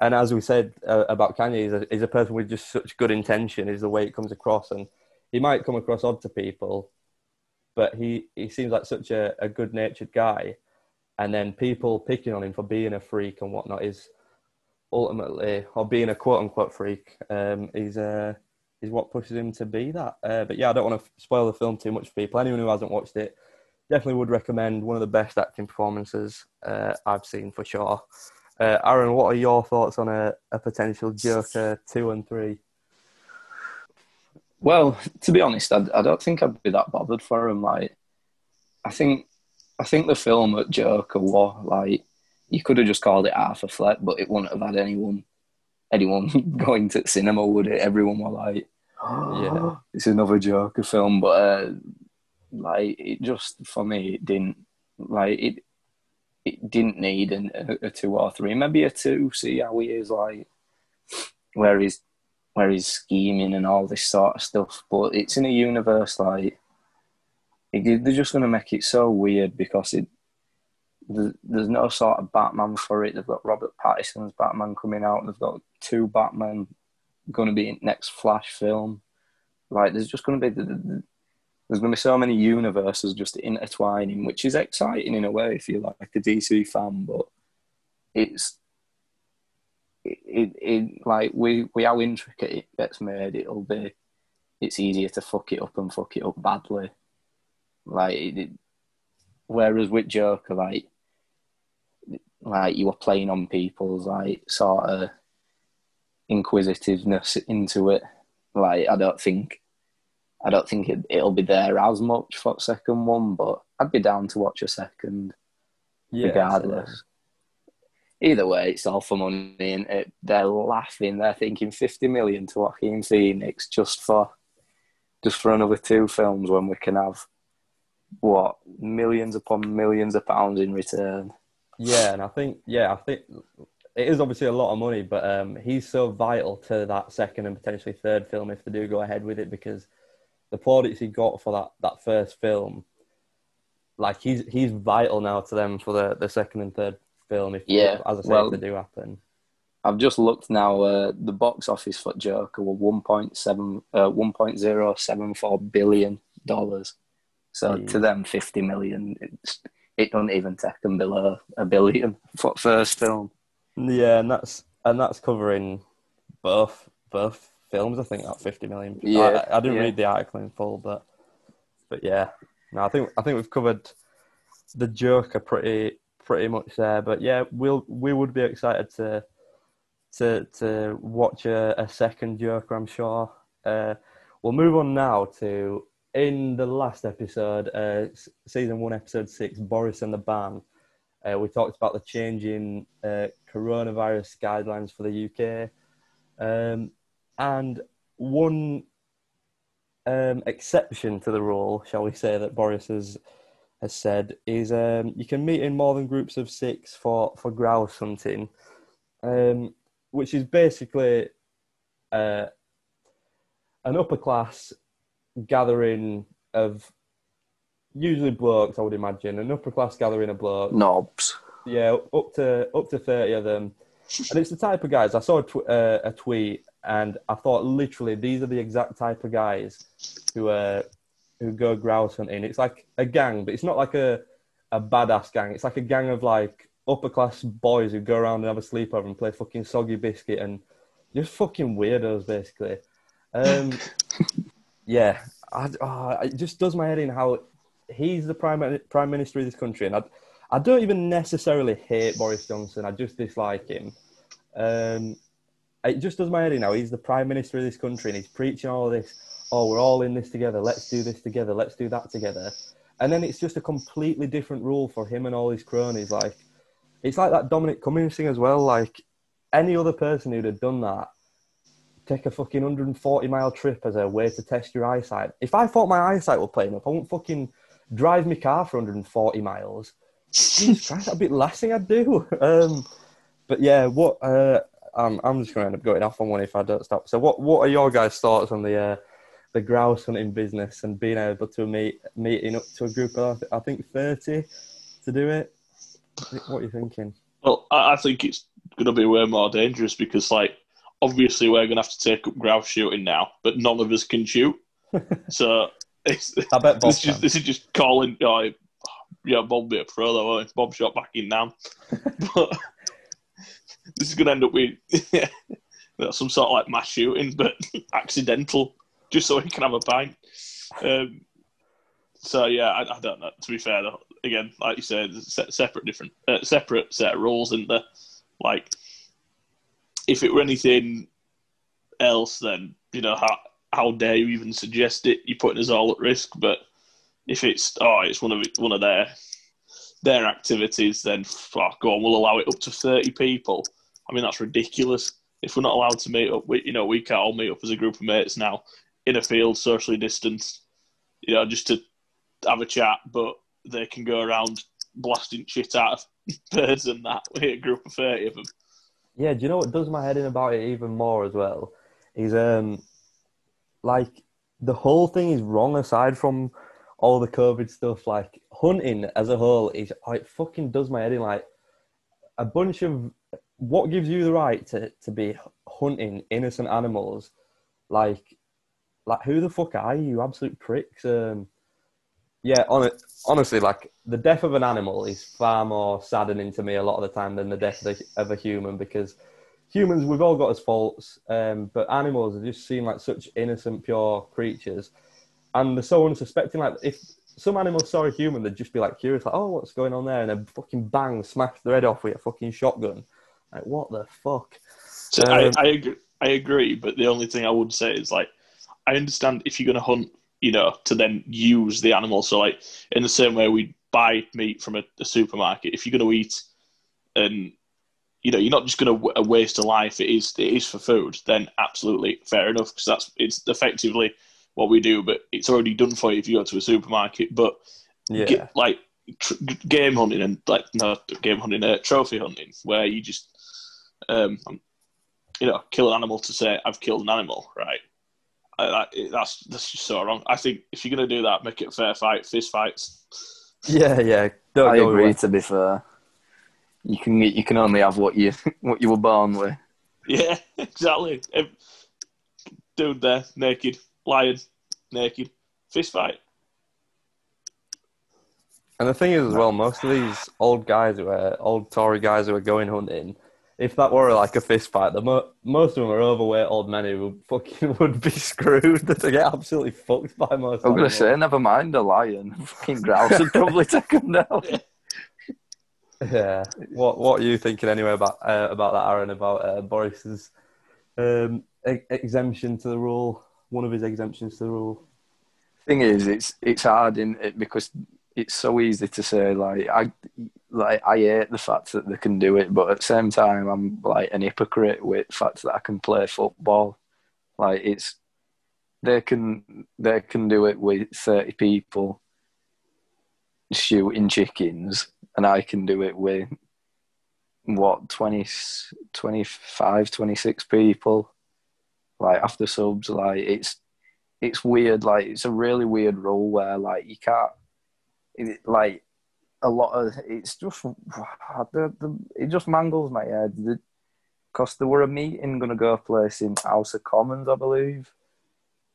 and as we said uh, about Kanye, he's a, he's a person with just such good intention. Is the way it comes across, and he might come across odd to people, but he he seems like such a, a good natured guy. And then people picking on him for being a freak and whatnot is ultimately, or being a quote unquote freak, um, is uh, is what pushes him to be that. Uh, but yeah, I don't want to spoil the film too much for people. Anyone who hasn't watched it, definitely would recommend. One of the best acting performances uh, I've seen for sure. Uh, Aaron, what are your thoughts on a, a potential Joker two and three? Well, to be honest, I, I don't think I'd be that bothered for him. Like, I think, I think the film at Joker war, like, you could have just called it Arthur Fleck, but it wouldn't have had anyone, anyone going to cinema, would it? Everyone were like, oh, Yeah. it's another Joker film, but uh, like, it just for me, it didn't like it. It didn't need an, a, a two or three, maybe a two. See how he is like, where he's where he's scheming and all this sort of stuff. But it's in a universe like they're just going to make it so weird because it there's, no sort of Batman for it. They've got Robert Pattinson's Batman coming out. They've got two Batman going to be in next Flash film. Like there's just going to be the, the, there's going to be so many universes just intertwining, which is exciting in a way if you're like a DC fan. But it's it, it, it like we we how intricate it gets made, it'll be it's easier to fuck it up and fuck it up badly. Like it, whereas with Joker, like like you were playing on people's like sort of inquisitiveness into it. Like I don't think I don't think it, it'll be there as much for the second one, but I'd be down to watch a second regardless. Either way, it's all for money, and it, they're laughing. They're thinking fifty million to Joaquin Phoenix just for just for another two films when we can have what millions upon millions of pounds in return. Yeah, and I think yeah, I think it is obviously a lot of money, but um, he's so vital to that second and potentially third film if they do go ahead with it because the plaudits he got for that, that first film, like he's he's vital now to them for the, the second and third film. If Yeah, as I say, well- if they do happen. I've just looked now. Uh, the box office for Joker were one point seven, uh, one point zero seven four billion dollars. So to them, fifty million. It's, it doesn't even take them below a billion for the first film. Yeah, and that's and that's covering both both films. I think that fifty million. Yeah, I, I didn't yeah. read the article in full, but but yeah, no, I think I think we've covered the Joker pretty pretty much there. But yeah, we'll we would be excited to to to watch a, a second Joker. I'm sure. Uh, we'll move on now to in the last episode, uh, season one, episode six, Boris and the Ban. Uh, we talked about the changing uh, coronavirus guidelines for the UK. Um, and one um, exception to the rule, shall we say, that Boris has, has said is um, you can meet in more than groups of six for, for grouse hunting, um, which is basically uh, an upper class gathering of usually blokes, I would imagine, an upper class gathering of blokes Knobs. yeah, up to up to thirty of them, and it's the type of guys. I saw a, tw- uh, a tweet, and I thought literally these are the exact type of guys who uh, who go grouse hunting. It's like a gang, but it's not like a a badass gang. It's like a gang of like upper class boys who go around and have a sleepover and play fucking soggy biscuit and just fucking weirdos basically. Um, yeah, I, oh, it just does my head in how he's the prime prime minister of this country, and I, I don't even necessarily hate Boris Johnson. I just dislike him. Um, it just does my head in now. He's the prime minister of this country, and he's preaching all this. Oh, we're all in this together. Let's do this together. Let's do that together. And then it's just a completely different rule for him and all his cronies. Like it's like that Dominic Cummings thing as well. Like any other person who'd have done that, take a fucking 140 mile trip as a way to test your eyesight. If I thought my eyesight were playing up, I wouldn't fucking drive my car for 140 miles. Jesus Christ, that'd be the last thing I'd do. Um, but yeah, what uh, I'm I'm just going to end up going off on one if I don't stop. So what what are your guys' thoughts on the uh, the grouse hunting business and being able to meet meeting up to a group of I think 30 to do it? What are you thinking? Well, I, I think it's going to be way more dangerous because, like, obviously we're going to have to take up grouse shooting now, but none of us can shoot. so it's, I bet Bob this, is just, this is just calling. You know, yeah, Bob be a pro though. won't? Bob shot back in now, but this is going to end up with know, some sort of like mass shooting, but accidental, just so he can have a pint. Um, so yeah, I, I, don't know. To be fair, though, again, like you said, separate different, uh, separate set of rules in there. Like, if it were anything else, then you know how how dare you even suggest it? You're putting us all at risk. But if it's oh, it's one of one of their their activities, then fuck on, we'll allow it up to thirty people. I mean, that's ridiculous. If we're not allowed to meet up, we, you know, we can't all meet up as a group of mates now in a field, socially distanced, you know, just to have a chat. But they can go around blasting shit out of birds and that with a group of thirty of them. Yeah, do you know what does my head in about it even more as well? Is um, like the whole thing is wrong aside from all the COVID stuff. Like hunting as a whole is, oh, it fucking does my head in. Like a bunch of what gives you the right to, to be hunting innocent animals? Like, like who the fuck are you, absolute pricks? Um, yeah, on it, honestly, like the death of an animal is far more saddening to me a lot of the time than the death of a, of a human because humans we've all got as faults, um, but animals just seem like such innocent, pure creatures, and they're so unsuspecting. Like if some animals saw a human, they'd just be like curious, like, "Oh, what's going on there?" and then fucking bang, smash their head off with a fucking shotgun. Like, what the fuck? So um, I, I agree. I agree, but the only thing I would say is like, I understand if you're going to hunt, you know, to then use the animal. So like, in the same way we buy meat from a, a supermarket, if you're going to eat, and you know, you're not just going to w- waste a life. It is it is for food. Then absolutely fair enough because that's it's effectively what we do. But it's already done for you if you go to a supermarket. But yeah. Get, like tr- game hunting and like no game hunting, uh, trophy hunting, where you just um, you know kill an animal to say I've killed an animal, right? I, I, that's that's just so wrong. I think if you're gonna do that, make it a fair fight, fist fights. Yeah, yeah. Don't I agree. Away. To be fair, you can you can only have what you what you were born with. Yeah, exactly. Dude, there naked, lion, naked, fist fight. And the thing is, as well, most of these old guys who are old Tory guys who are going hunting, if that were like a fist fight, the mo- most of them are overweight old men who fucking would be screwed. they get absolutely fucked by most. I'm gonna say, never mind a lion. Fucking grouse would probably take them down. Yeah. What What are you thinking anyway about uh, about that, Aaron? About uh, Boris's um, exemption to the rule? One of his exemptions to the rule. Thing is, it's it's hard in it because it's so easy to say like I like I hate the fact that they can do it, but at the same time I'm like an hypocrite with the fact that I can play football. Like it's they can they can do it with thirty people shooting chickens and I can do it with what 20, 25, 26 people. Like after subs, like it's it's weird. Like it's a really weird rule where like you can't like a lot of it's just the, the, it just mangles my head. Because there were a meeting going to go place in House of Commons, I believe,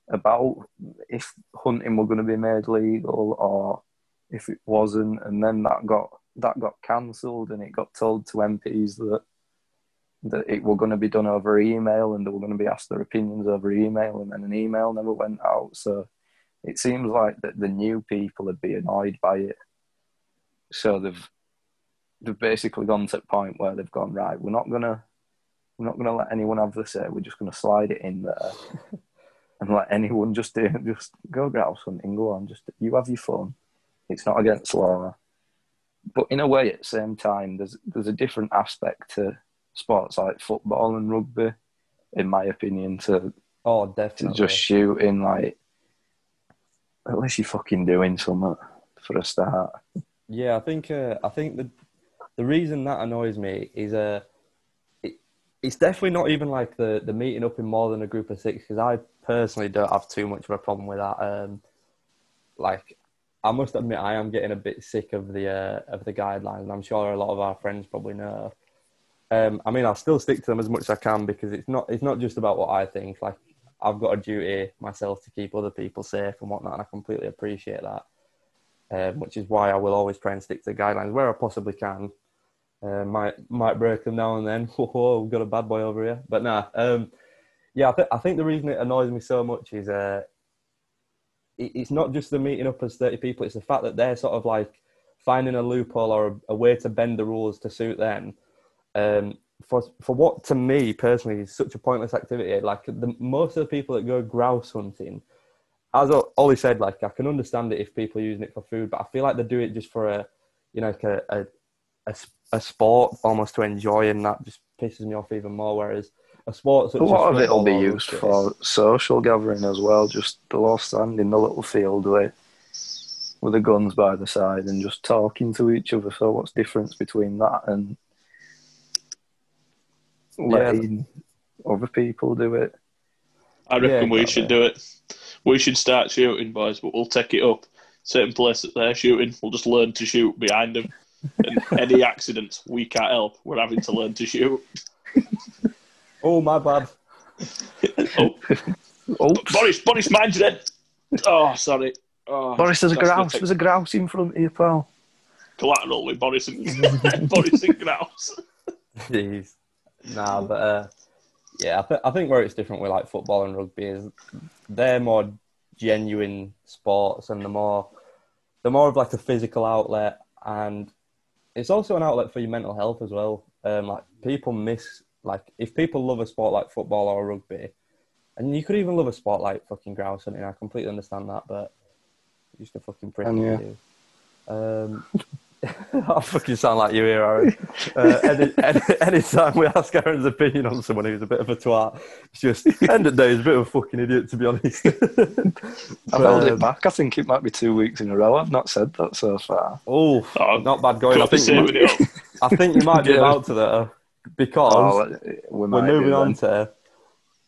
about if hunting were going to be made legal or if it wasn't, and then that got that got cancelled, and it got told to MPs that that it were going to be done over email, and they were going to be asked their opinions over email, and then an email never went out. So it seems like that the new people would be annoyed by it, so they've they've basically gone to the point where they've gone right. We're not gonna we're not gonna let anyone have the say. We're just gonna slide it in there. and let anyone just do just go grouse hunting, go on, just you have your fun. It's not against law. But in a way, at the same time, there's there's a different aspect to sports like football and rugby, in my opinion, to oh definitely to just shooting like at least you're fucking doing something for a start. Yeah, I think uh, I think the the reason that annoys me is uh, it, it's definitely not even like the the meeting up in more than a group of six because I personally don't have too much of a problem with that. Um, like I must admit, I am getting a bit sick of the uh, of the guidelines. I'm sure a lot of our friends probably know. Um, I mean, I'll still stick to them as much as I can because it's not it's not just about what I think. Like I've got a duty myself to keep other people safe and whatnot, and I completely appreciate that. Um, which is why I will always try and stick to guidelines where I possibly can. Uh, might might break them now and then. Whoa, we've got a bad boy over here, but nah. Um, yeah, I, th- I think the reason it annoys me so much is uh, it, it's not just the meeting up as thirty people; it's the fact that they're sort of like finding a loophole or a, a way to bend the rules to suit them. Um, for for what to me personally is such a pointless activity. Like the most of the people that go grouse hunting, as Ollie said, like I can understand it if people are using it for food, but I feel like they do it just for a, you know, like a a, a, a sport almost to enjoy, and that just pisses me off even more. Whereas a sport such A lot as of it will be used for social gathering as well. Just they'll all stand in the little field with with the guns by the side and just talking to each other. So what's the difference between that and letting other people do it? I reckon Yeah, we exactly. should do it. We should start shooting, boys, but we'll take it up. Certain place that they're shooting, we'll just learn to shoot behind them. And any accidents, we can't help. We're having to learn to shoot. Oh my bad. Oh, Oops. Boris, Boris, mind your head. Oh, sorry. Oh, Boris, there's a grouse. There's a grouse in front of you, pal. collateral with Boris and Boris and Grouse. Jeez. Nah, but uh, yeah, I, th- I think where it's different with like football and rugby is they're more genuine sports and the more they're more of like a physical outlet and it's also an outlet for your mental health as well. Um, like people miss like if people love a sport like football or rugby, and you could even love a sport like fucking grouse hunting. I completely understand that, but you're just a fucking prick. If yeah. Um, I fucking sound like you here, Aaron. Uh, any, any, anytime we ask Aaron's opinion on someone who's a bit of a twat, it's just end of the day, he's a bit of a fucking idiot, to be honest. I've held it back. I think it might be two weeks in a row. I've not said that so far. Oh, Oh, not bad going. I think, you might. I think you might be Yeah. about to that because Oh, we we're moving on to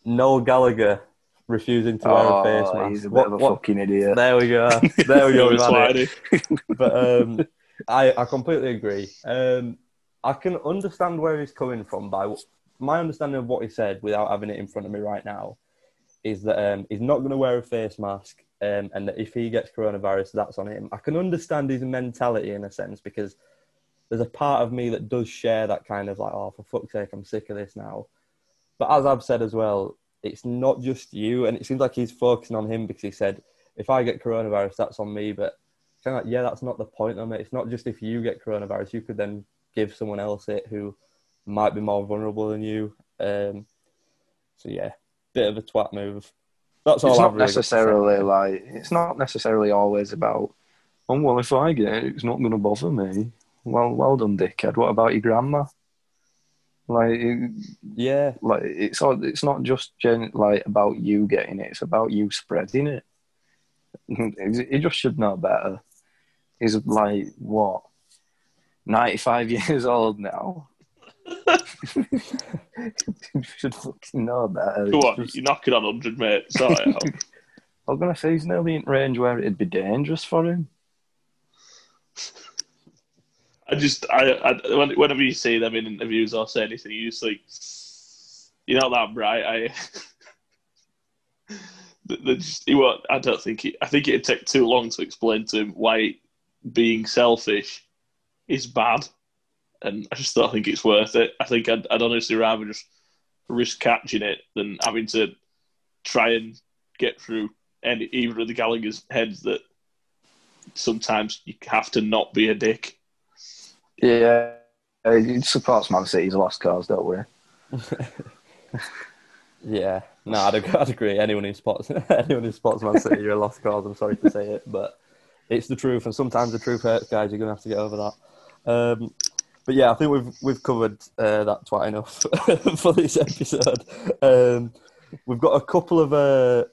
Noel Gallagher refusing to wear a face Oh, mask. he's a bit What- of a what- fucking idiot. There we go. There we go. We've had it. Slidey. but um, I, I completely agree. Um, I can understand where he's coming from. By my understanding of what he said, without having it in front of me right now, is that um, he's not going to wear a face mask, um, and that if he gets coronavirus, that's on him. I can understand his mentality in a sense because there's a part of me that does share that kind of like, oh, for fuck's sake, I'm sick of this now. But as I've said as well, it's not just you, and it seems like he's focusing on him because he said, if I get coronavirus, that's on me. But kind of like, yeah, that's not the point of it. It's not just if you get coronavirus, you could then give someone else it who might be more vulnerable than you. Um, so yeah, bit of a twat move. That's all It's I've not really got to say. necessarily like it's not necessarily always about. Oh well, if I get it, it's not going to bother me. Well, well done, dickhead. What about your grandma? Like, Yeah, like it's all, it's not just gen, like about you getting it; it's about you spreading it. He just should know better. He's like what, ninety-five years old now. he should fucking know better. Come on, just- you're knocking on 100, mate. Sort it out. I was gonna say he's nearly in range where it'd be dangerous for him. I just, I, I, whenever you see them in interviews or say anything, you just think, you're not that bright, you? They just, he won't, I don't think he, I think it'd take too long to explain to him why being selfish is bad. And I just don't think it's worth it. I think I'd, I'd honestly rather just risk catching it than having to try and get through any, either of the Gallagher's heads that sometimes you have to not be a dick. Yeah, he supports Man City. He's lost cause, don't worry. yeah. No, I'd, I'd agree. Anyone who spots anyone who spots Man City, you're a lost cause. I'm sorry to say it, but it's the truth, and sometimes the truth hurts, guys. You're gonna have to get over that. Um, but yeah, I think we've we've covered uh, that twat enough for this episode. Um, we've got a couple of uh,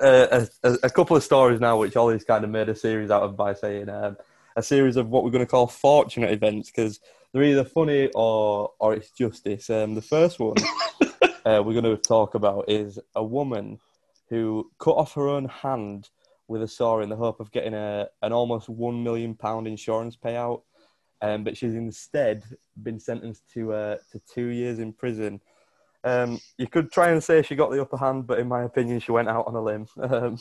a, a, a couple of stories now, which Ollie's kind of made a series out of by saying um, a series of what we're going to call fortunate events because they're either funny or or it's justice. Um, the first one uh, we're going to talk about is a woman who cut off her own hand with a saw in the hope of getting a an almost one million pound insurance payout. Um, but she's instead been sentenced to uh, to two years in prison. Um, you could try and say she got the upper hand, but in my opinion, she went out on a limb. Um,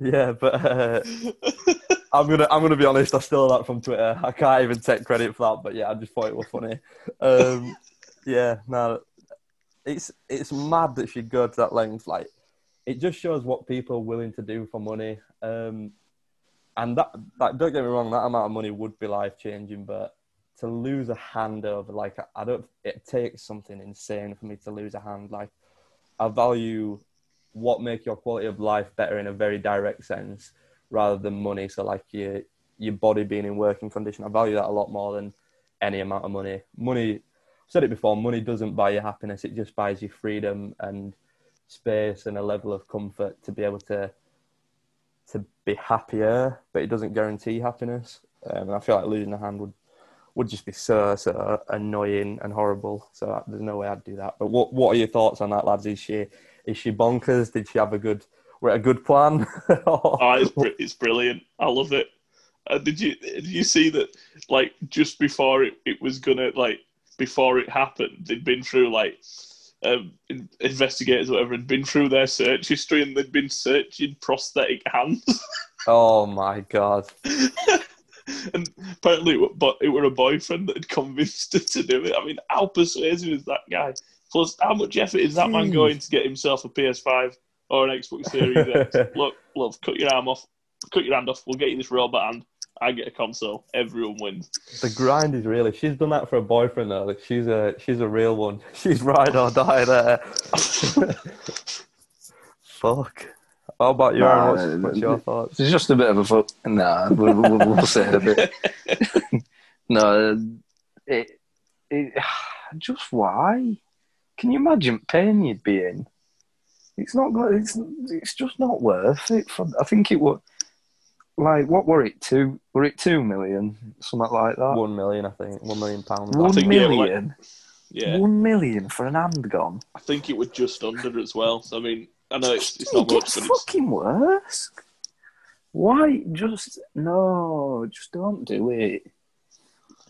yeah, but uh, I'm gonna I'm gonna be honest. I stole that from Twitter. I can't even take credit for that, but yeah, I just thought it was funny. Um, yeah, no, it's it's mad that she'd go to that length. Like, it just shows what people are willing to do for money. Um, and that, that don't get me wrong, that amount of money would be life changing, but to lose a hand over like I don't it takes something insane for me to lose a hand. Like I value what make your quality of life better in a very direct sense rather than money. So like your your body being in working condition. I value that a lot more than any amount of money. Money I've said it before, money doesn't buy you happiness, it just buys you freedom and space and a level of comfort to be able to to be happier, but it doesn't guarantee happiness. Um, and I feel like losing a hand would would just be so so annoying and horrible. So there's no way I'd do that. But what what are your thoughts on that, lads? Is she is she bonkers? Did she have a good a good plan? oh, it's, it's brilliant. I love it. Uh, did you did you see that? Like just before it, it was gonna like before it happened, they'd been through like um, investigators, whatever, had been through their search history and they'd been searching prosthetic hands. oh my god! and apparently, it, but it were a boyfriend that had convinced her to do it. I mean, how persuasive is that guy? Plus, how much effort is that Jeez. man going to get himself a PS5 or an Xbox Series X? Look, love, cut your arm off, cut your hand off. We'll get you this robot hand. I get a console. Everyone wins. The grind is really. She's done that for a boyfriend though. Like she's a she's a real one. She's ride or die there. Fuck. How about you, nah, What's, what's, your thoughts? It's just a bit of a fuck. Nah, we'll, we'll, we'll say a bit. no, it, it, just why? Can you imagine pain you'd be in? It's not. It's it's just not worth it. For, I think it would. Like what were it? Two? Were it two million? Something like that. One million, I think. One million pounds. One million. Yeah, like, yeah. One million for an hand gone. I think it was just under as well. So, I mean, I know it's, it's not much, but it's fucking worse. Why? Just no. Just don't do it.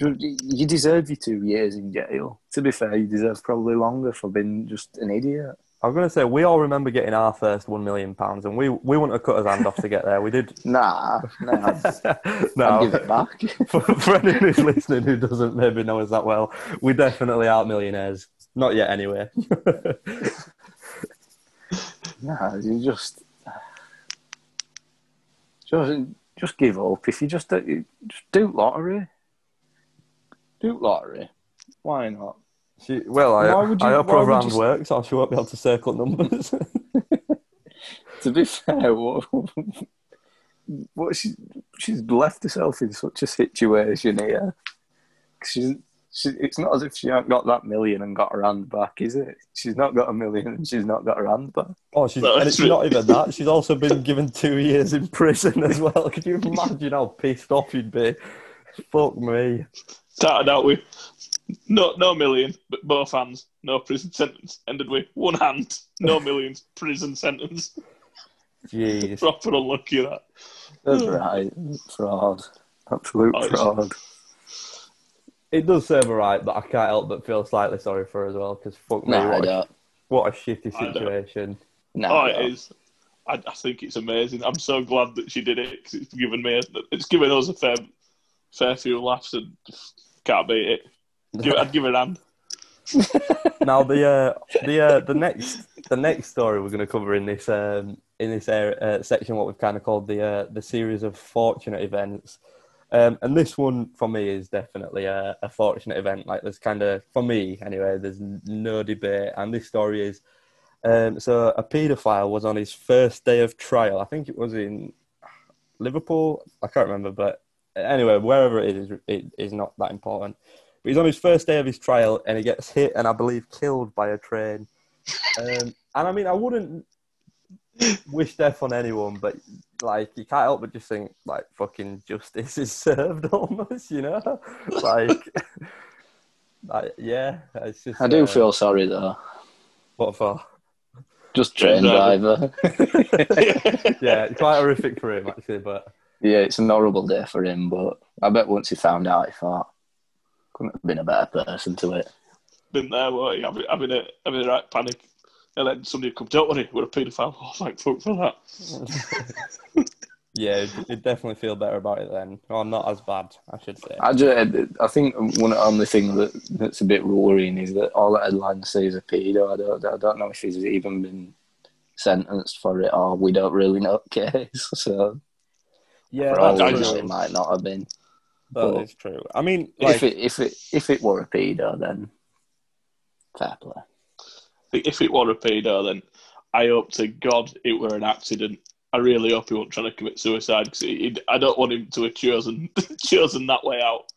You deserve your two years in jail. To be fair, you deserve probably longer for being just an idiot. I was going to say we all remember getting our first one million pounds, and we we wouldn't have cut his hand off to get there. We did. Nah, nah. no, give it back. for, for anyone who's listening who doesn't maybe know us that well, we definitely aren't millionaires. Not yet, anyway. No, you just just just give up. If you just uh, do, just do lottery, do lottery. Why not? She, well, I, you, I hope her hand works, or she won't be able to circle numbers. to be fair, what, what she, she's left herself in such a situation here. She's she, it's not as if she hasn't got that million and got her hand back, is it? She's not got a million and she's not got her hand back. Oh, she's, and it's not even that. She's also been given two years in prison as well. Could you imagine how pissed off you'd be? Fuck me. Started out with no, no million, but both hands, no prison sentence. Ended with one hand, no millions, prison sentence. Jeez. Proper unlucky that. That's right. Fraud. Absolute oh, fraud it does serve her right, but I can't help but feel slightly sorry for her as well because fuck me, what, a, what, a, shitty situation. No, oh, it is. I, I, think it's amazing. I'm so glad that she did it because it's given me, a, it's given us a fair, fair few laughs and can't beat it. Give, I'd give it a hand. now the uh, the uh, the next the next story we're going to cover in this um, in this area, uh, section, what we've kind of called the uh, the series of fortunate events. Um, and this one for me is definitely a, a fortunate event. Like there's kind of for me anyway. There's no debate, and this story is. Um, so a paedophile was on his first day of trial. I think it was in Liverpool. I can't remember, but anyway, wherever it is, it is not that important. But he's on his first day of his trial, and he gets hit and I believe killed by a train. Um, and I mean, I wouldn't wish death on anyone, but like you can't help but just think like fucking justice is served almost, you know? like, like yeah, it's just. I do uh, feel sorry though. What for? Just train driver. yeah, quite horrific for him actually, but. Yeah, it's an horrible day for him, but I bet once he found out, he thought, couldn't have been a better person to it. Been there, what? Having, having a having a right panic and then somebody come, don't worry, we're a paedophile. Oh, thank fuck for that. yeah, it definitely feel better about it then. Or not as bad, I should say. I, just, I think one only thing that, that's a bit worrying is that all that headlines say is a pedo. I don't, I don't know if he's even been sentenced for it, or we don't really know the case. So Yeah, for all that's I know, just- it might not have been. That but- is true. I mean, like, if it if it if it were a pedo, then fair play. If it were a pedo, then I hope to God it were an accident. I really hope he wasn't trying to commit suicide because I don't want him to have chosen chosen that way out.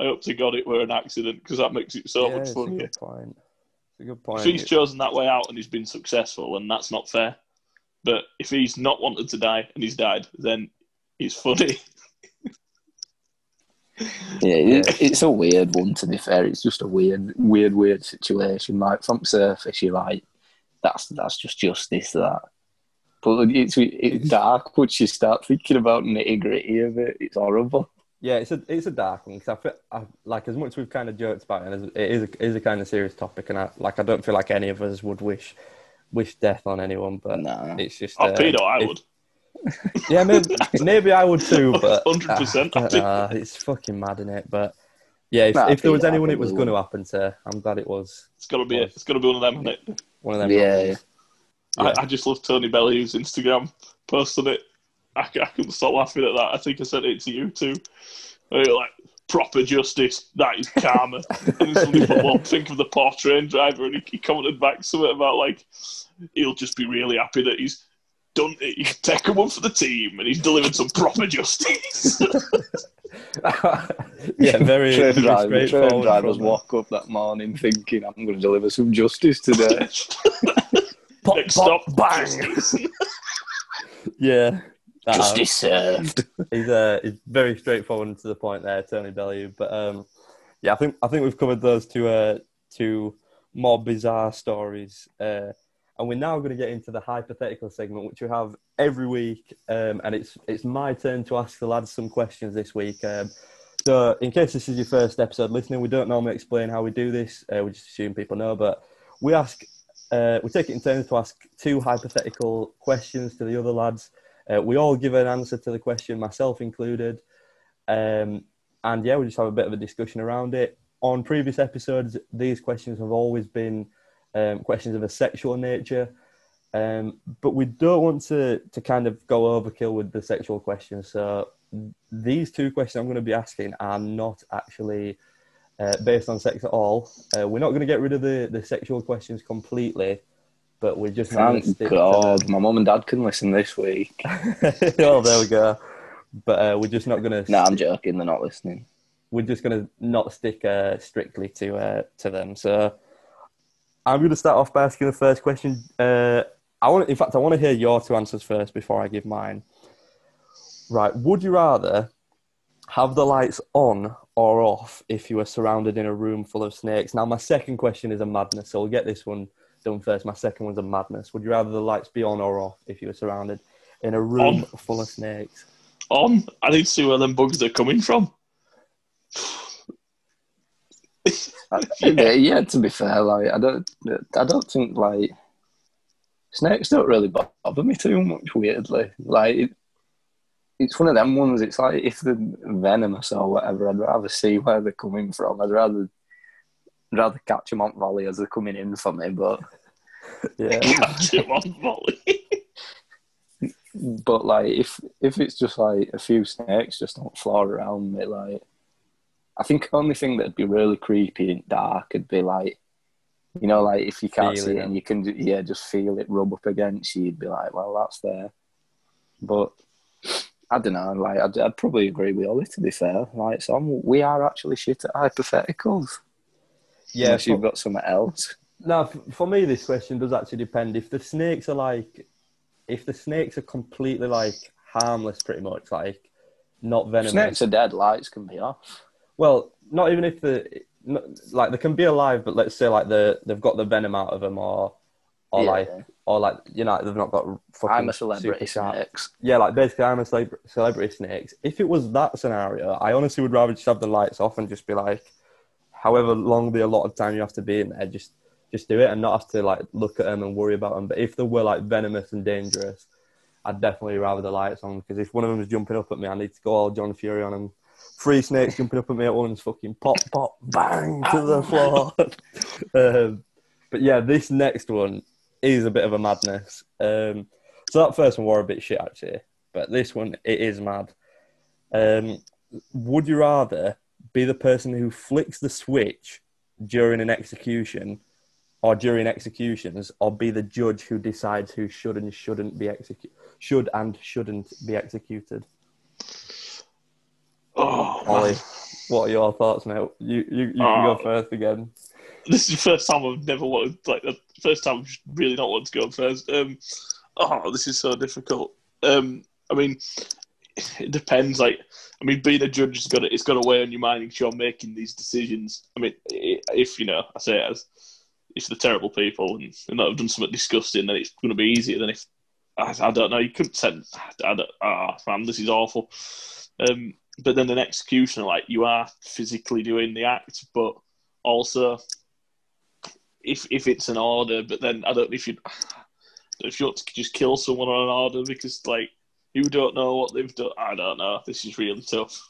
I hope to God it were an accident because that makes it so yeah, much it's a funnier. good point. It's a good If point. he's chosen that way out and he's been successful, then that's not fair. But if he's not wanted to die and he's died, then he's funny. Yeah, it, it's a weird one. To be fair, it's just a weird, weird, weird situation. Like from surface, you're like, that's that's just justice. That, but it's it's dark once you start thinking about nitty gritty of it. It's horrible. Yeah, it's a it's a dark one because I feel I, like as much as we've kind of joked about it, and it is a, it is a kind of serious topic, and I like I don't feel like any of us would wish wish death on anyone, but Nah. it's just Oh, uh, pedo, I if- would. Yeah, maybe, maybe I would too, but 100% ah, I it's fucking mad in it. But yeah, if, Nah, if there was anyone it was going to happen to, I'm glad it was It's gonna be. It's got to be one of them, isn't it? one of them. Yeah. Yeah. I, I just love Tony Bellew's Instagram post on it. I, I couldn't stop laughing at that. I think I sent it to you too. Where you're like proper justice. That is karma. and then somebody put, well, think of the poor train driver, and he, he commented back something about like he'll just be really happy that he's done. It. He's taken one for the team, and he's delivered some proper justice. yeah, very, train, very driver, train straightforward drivers walk up that morning thinking, "I'm going to deliver some justice today." Pop, Next pop, stop, bang. Yeah, That- justice served. he's uh, he's very straightforward and to the point there, Tony Bellew. But um, yeah, I think I think we've covered those two uh, two more bizarre stories, uh, and we're now going to get into the hypothetical segment, which we have every week. Um, and it's it's my turn to ask the lads some questions this week. Um, so, in case this is your first episode listening, we don't normally explain how we do this. Uh, we just assume people know, but we ask, uh, we take it in turns to ask two hypothetical questions to the other lads. Uh, we all give an answer to the question, myself included. Um, and yeah, we just have a bit of a discussion around it. On previous episodes, these questions have always been um, questions of a sexual nature. Um, but we don't want to, to kind of go overkill with the sexual questions. So these two questions I'm going to be asking are not actually uh, based on sex at all. Uh, we're not going to get rid of the, the sexual questions completely, but we're just Thank God, my mum and dad can listen this week. oh, there we go. But uh, we're just not going to. No, I'm joking. They're not listening. We're just going to not stick uh, strictly to uh, to them. So I'm going to start off by asking the first question. Uh, I want, in fact, I want to hear your two answers first before I give mine. Right? Would you rather have the lights on or off if you were surrounded in a room full of snakes? Now, my second question is a madness, so we'll get this one done first. My second one's a madness. Would you rather the lights be on or off if you were surrounded in a room On. full of snakes? On. I need to see where them bugs are coming from. Yeah. yeah, to be fair, like I don't, I don't think like snakes don't really bother me too much. Weirdly, like it, it's one of them ones. It's like if they're venomous or whatever, I'd rather see where they're coming from. I'd rather rather catch them on volley as they're coming in for me. But Yeah. Catch him on volley. but like if if it's just like a few snakes just don't floor around me, like I think the only thing that'd be really creepy and dark would be like. You know, like if you can't see it it. and you can, yeah, just feel it rub up against you, you'd be like, well, that's there. But I don't know. Like, I'd, I'd probably agree with Ollie. To be fair, like, so I'm, we are actually shit at hypotheticals. Yeah, unless you've got something else. no, for me, this question does actually depend. If the snakes are like, if the snakes are completely like harmless, pretty much like not venomous. Snakes are dead. Lights can be off. Well, not even if the like they can be alive, but let's say like the they've got the venom out of them, or or Yeah. like or like you know they've not got fucking I'm a celebrity. Snakes. Yeah, like basically, I'm a celeb- celebrity snakes. If it was that scenario, I honestly would rather just have the lights off and just be like, however long the allotted time you have to be in there, just just do it and not have to like look at them and worry about them. But if they were like venomous and dangerous, I'd definitely rather the lights on because if one of them is jumping up at me, I need to go all John Fury on them. Three snakes jumping up at me at once, fucking pop, pop, bang to the floor. um, but yeah, this next one is a bit of a madness. Um, so that first one were a bit shit actually, but this one it is mad. Um, would you rather be the person who flicks the switch during an execution, or during executions, or be the judge who decides who should and shouldn't be executed, should and shouldn't be executed? Oh, Ollie, man. what are your thoughts, mate? You you, you can Oh. go first again. this is the first time I've never wanted, like, the first time I've really not wanted to go first. Um, oh, this is so difficult. Um, I mean, it depends. Like, I mean, being a judge has got to, it's got to weigh on your mind because you're making these decisions. I mean, if you know, I say it as if they're terrible people and, and that have done something disgusting, then it's going to be easier than if I, I don't know. You couldn't send. I don't. Ah, man, this is awful. Um, but then an executioner, like you are physically doing the act, but also if if it's an order, but then I don't know if you if you want to just kill someone on an order because like you don't know what they've done. I don't know. This is really tough.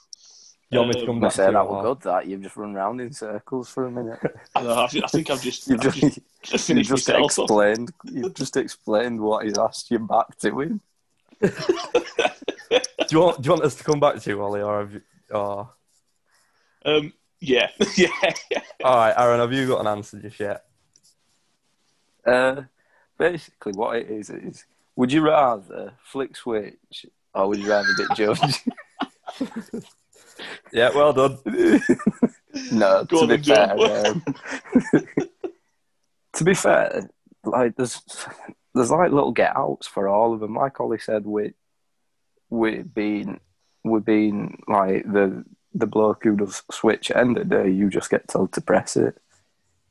You want me to come back to say that or- was good. That you've just run round in circles for a minute. I, know, I, thi- I think I've just, You've I've just, just you finished just myself. off. explained. You've just explained what he's asked you back to him. Do you want do you want us to come back to you, Ollie, or have you? Oh. Um, yeah, yeah, yeah. All right, Aaron, have you got an answer just yet? Uh, basically, what it is is: would you rather flick switch, or would you rather get judged? Yeah, well done. no, Go to be fair, um, to be fair, like there's there's like little get outs for all of them. Like Ollie said, we we been we been like the the bloke who does switch at the end of the day. You just get told to press it.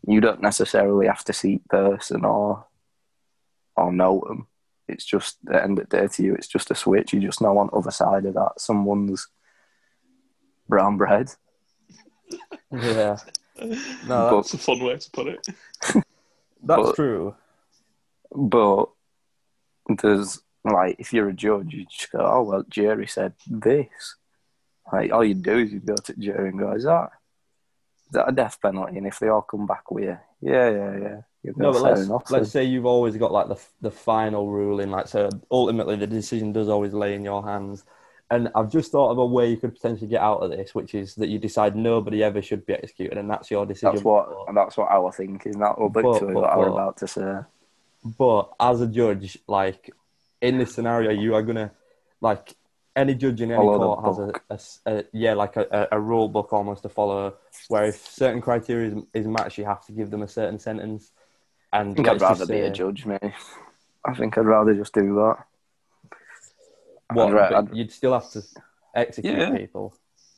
You don't necessarily have to see person or or know them. It's just at the end of the day to you. It's just a switch. You just know on the other side of that someone's brown bread. Yeah, no, that's, That's a fun way to put it. that's but- true. But there's like if you're a judge, you just go, oh well, jury said this. Like all you do is you go to the jury and go, is that is that a death penalty? And if they all come back with you, yeah, yeah, yeah, No, but let's enough. let's say you've always got like the the final ruling, like so. Ultimately, the decision does always lay in your hands. And I've just thought of a way you could potentially get out of this, which is that you decide nobody ever should be executed, and that's your decision. that's what that's what I was thinking. That will But- literally but- what I was but- about to say. But as a judge, like in this scenario, you are gonna like any judge in any Follow court has a, yeah like a, a- a rule book almost to follow, where if certain criteria is, is matched, you have to give them a certain sentence. And I think I'd let's rather be a judge, mate. I think I'd rather just do that. What, I'd ra- I'd- you'd still have to execute Yeah. people.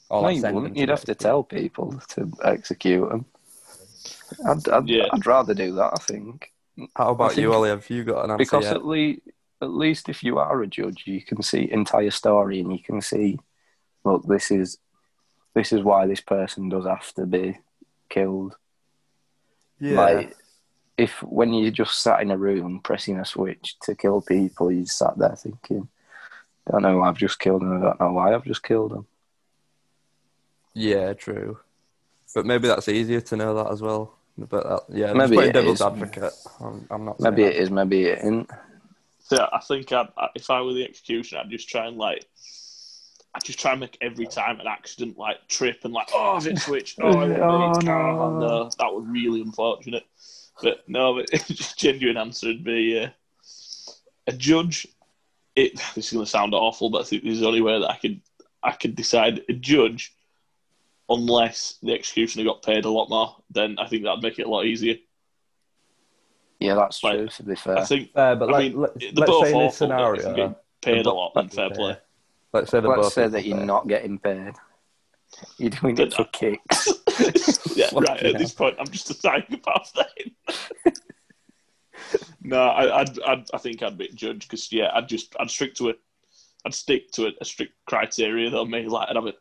Or No, like you wouldn't. You'd have to tell people to execute them. I'd, I'd, Yeah. I'd rather do that. I think. How about think- you, Ollie? Have you got an answer because yet? at least at least if you are a judge you can see entire story and you can see look this is this is why this person does have to be killed Yeah. like if when you just sat in a room pressing a switch to kill people you sat there thinking don't know why I've just killed them I don't know why I've just killed them yeah, true. But maybe that's easier to know that as well. But that, yeah, Maybe maybe it devil's is. advocate. I'm, I'm not. maybe saying it is maybe it isn't So I think I'd, if I were the executioner, I'd just try and like, I'd just try and make every time an accident like trip and like, oh, I've hit switch, oh, I Oh, oh, no. no. no, that was really unfortunate. But no, but just genuine answer would be uh, a judge. It this is going to sound awful, but I think this is the only way that I could I could decide a judge. Unless the executioner got paid a lot more, then I think that'd make it a lot easier. yeah that's Like, true to be fair I think Fair, but I like, mean, let, they're let's both say in this awful, but if you're scenario, getting paid a lot, both- then fair play. let's say they're let's both say that you're pay. not getting paid you're doing it for kicks yeah, right. At this point, I'm just a psychopath. Then. no, I, I'd, I'd, I think I'd be a judge because yeah, I'd just, I'd stick to it. I'd stick to a, a strict criteria. Though, me like I'd have a,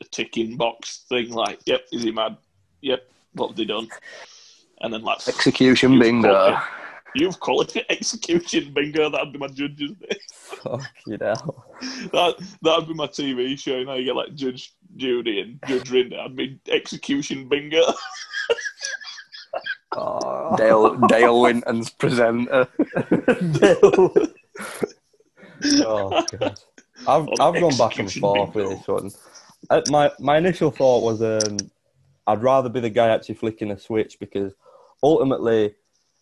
a ticking box thing. Like, yep, is he mad? Yep, what have they done? And then like execution You've bingo called. You've called it execution bingo. That'd be my judge's name. Fuck you know. That that'd be my TV show. You know, you get like Judge Judy and Judge Rinder. I'd be execution bingo. Oh. Dale Dale Winton's presenter. Dale. oh god, I've On I've gone back and execution forth with this one. My my initial thought was um, I'd rather be the guy actually flicking a switch because ultimately,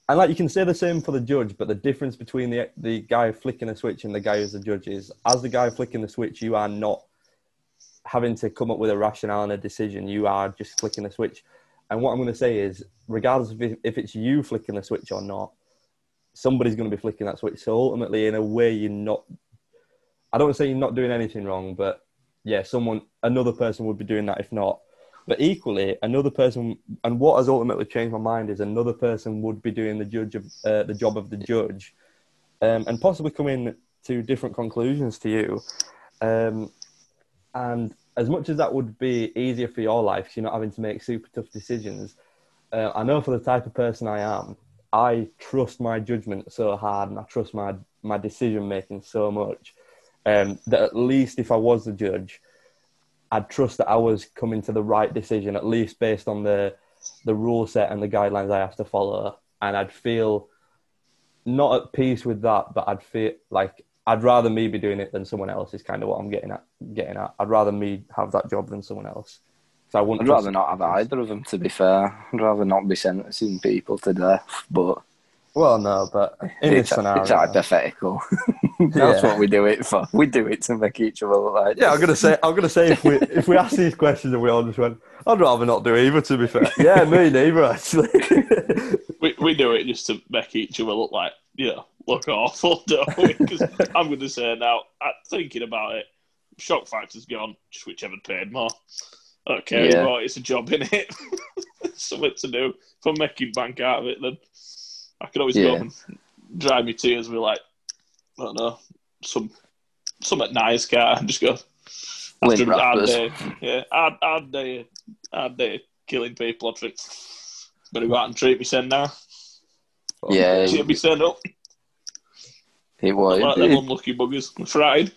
and like you can say the same for the judge, but the difference between the the guy flicking a switch and the guy who's the judge is, as the guy flicking the switch, you are not having to come up with a rationale and a decision. You are just flicking a switch. And what I'm going to say is, regardless of if, if it's you flicking the switch or not, somebody's going to be flicking that switch. So ultimately, in a way, you're not. I don't say you're not doing anything wrong, but yeah, someone, another person would be doing that if not. But equally, another person, and what has ultimately changed my mind is another person would be doing the judge of uh, the job of the judge, um, and possibly coming to different conclusions to you. Um, and as much as that would be easier for your life, you're not having to make super tough decisions. Uh, I know for the type of person I am, I trust my judgment so hard, and I trust my my decision making so much um, that at least if I was the judge, I'd trust that I was coming to the right decision, at least based on the the rule set and the guidelines I have to follow, and I'd feel not at peace with that, but I'd feel like I'd rather me be doing it than someone else. Is kind of what I'm getting at. Getting at. I'd rather me have that job than someone else. So I wouldn't. I'd rather not have either of them. To be fair, I'd rather not be sentencing people to death. But Well, no, but in this it's, scenario, it's hypothetical. That's Yeah. what we do it for. We do it to make each other look like. Yeah, I'm gonna say, I'm gonna say, if we if we ask these questions and we all just went, I'd rather not do either. To be fair, yeah, me neither actually. We, we do it just to make each other look like, yeah, look awful, don't we? Because I'm going to say now, uh, thinking about it, shock factor's gone, just whichever paid more. I don't care Yeah. anymore, it's a job in it. Something to do. If I'm making bank out of it, then I could always go Yeah. and dry my tears with, like, I don't know, some something nice car and just go, after a hard day, yeah, hard, hard day, hard day killing people, I'd think, better go out and treat me son now. Yeah, Should be sent up. it was. Like them unlucky buggers. Fried.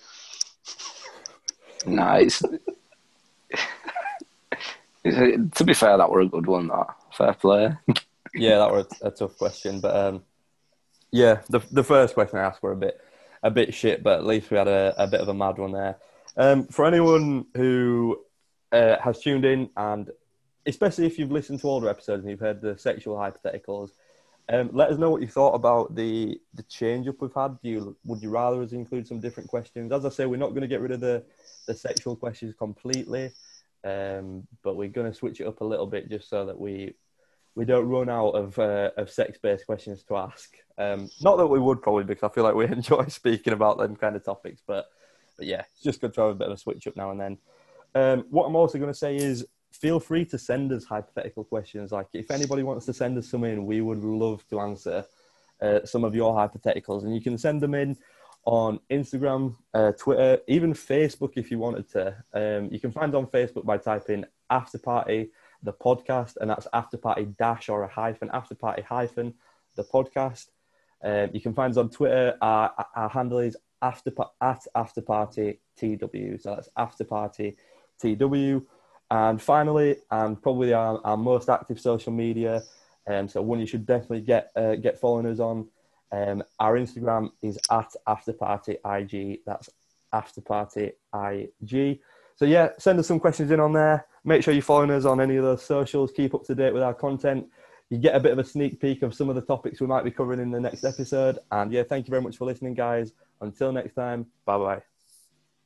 Nice. to be fair, that were a good one. That fair play. yeah, that was a, tough question, but um, yeah, the the first question I asked were a bit a bit shit, but at least we had a, a bit of a mad one there. Um, for anyone who uh, has tuned in, and especially if you've listened to older episodes and you've heard the sexual hypotheticals, um, let us know what you thought about the the change up we've had. Do you would you rather us include some different questions? As I say, we're not going to get rid of the the sexual questions completely, um, but we're going to switch it up a little bit just so that we we don't run out of uh, of sex based questions to ask. Um, not that we would probably because I feel like we enjoy speaking about them kind of topics, but but yeah, it's just good to have a bit of a switch up now and then. Um, what I'm also going to say is feel free to send us hypothetical questions. Like if anybody wants to send us some in, we would love to answer uh, some of your hypotheticals, and you can send them in on Instagram, uh, Twitter, even Facebook if you wanted to. Um, you can find on Facebook by typing After Party the podcast, and that's afterparty dash or a hyphen afterparty hyphen the podcast. Um, you can find us on Twitter. Our, our handle is after at After Party TW. So that's afterparty TW. And finally, and probably our, our most active social media, um, so one you should definitely get uh, get following us on. Um, our Instagram is at After Party IG. That's After Party IG. So yeah, send us some questions in on there. Make sure you're following us on any of those socials. Keep up to date with our content. You get a bit of a sneak peek of some of the topics we might be covering in the next episode. And yeah, thank you very much for listening, guys. Until next time, bye bye.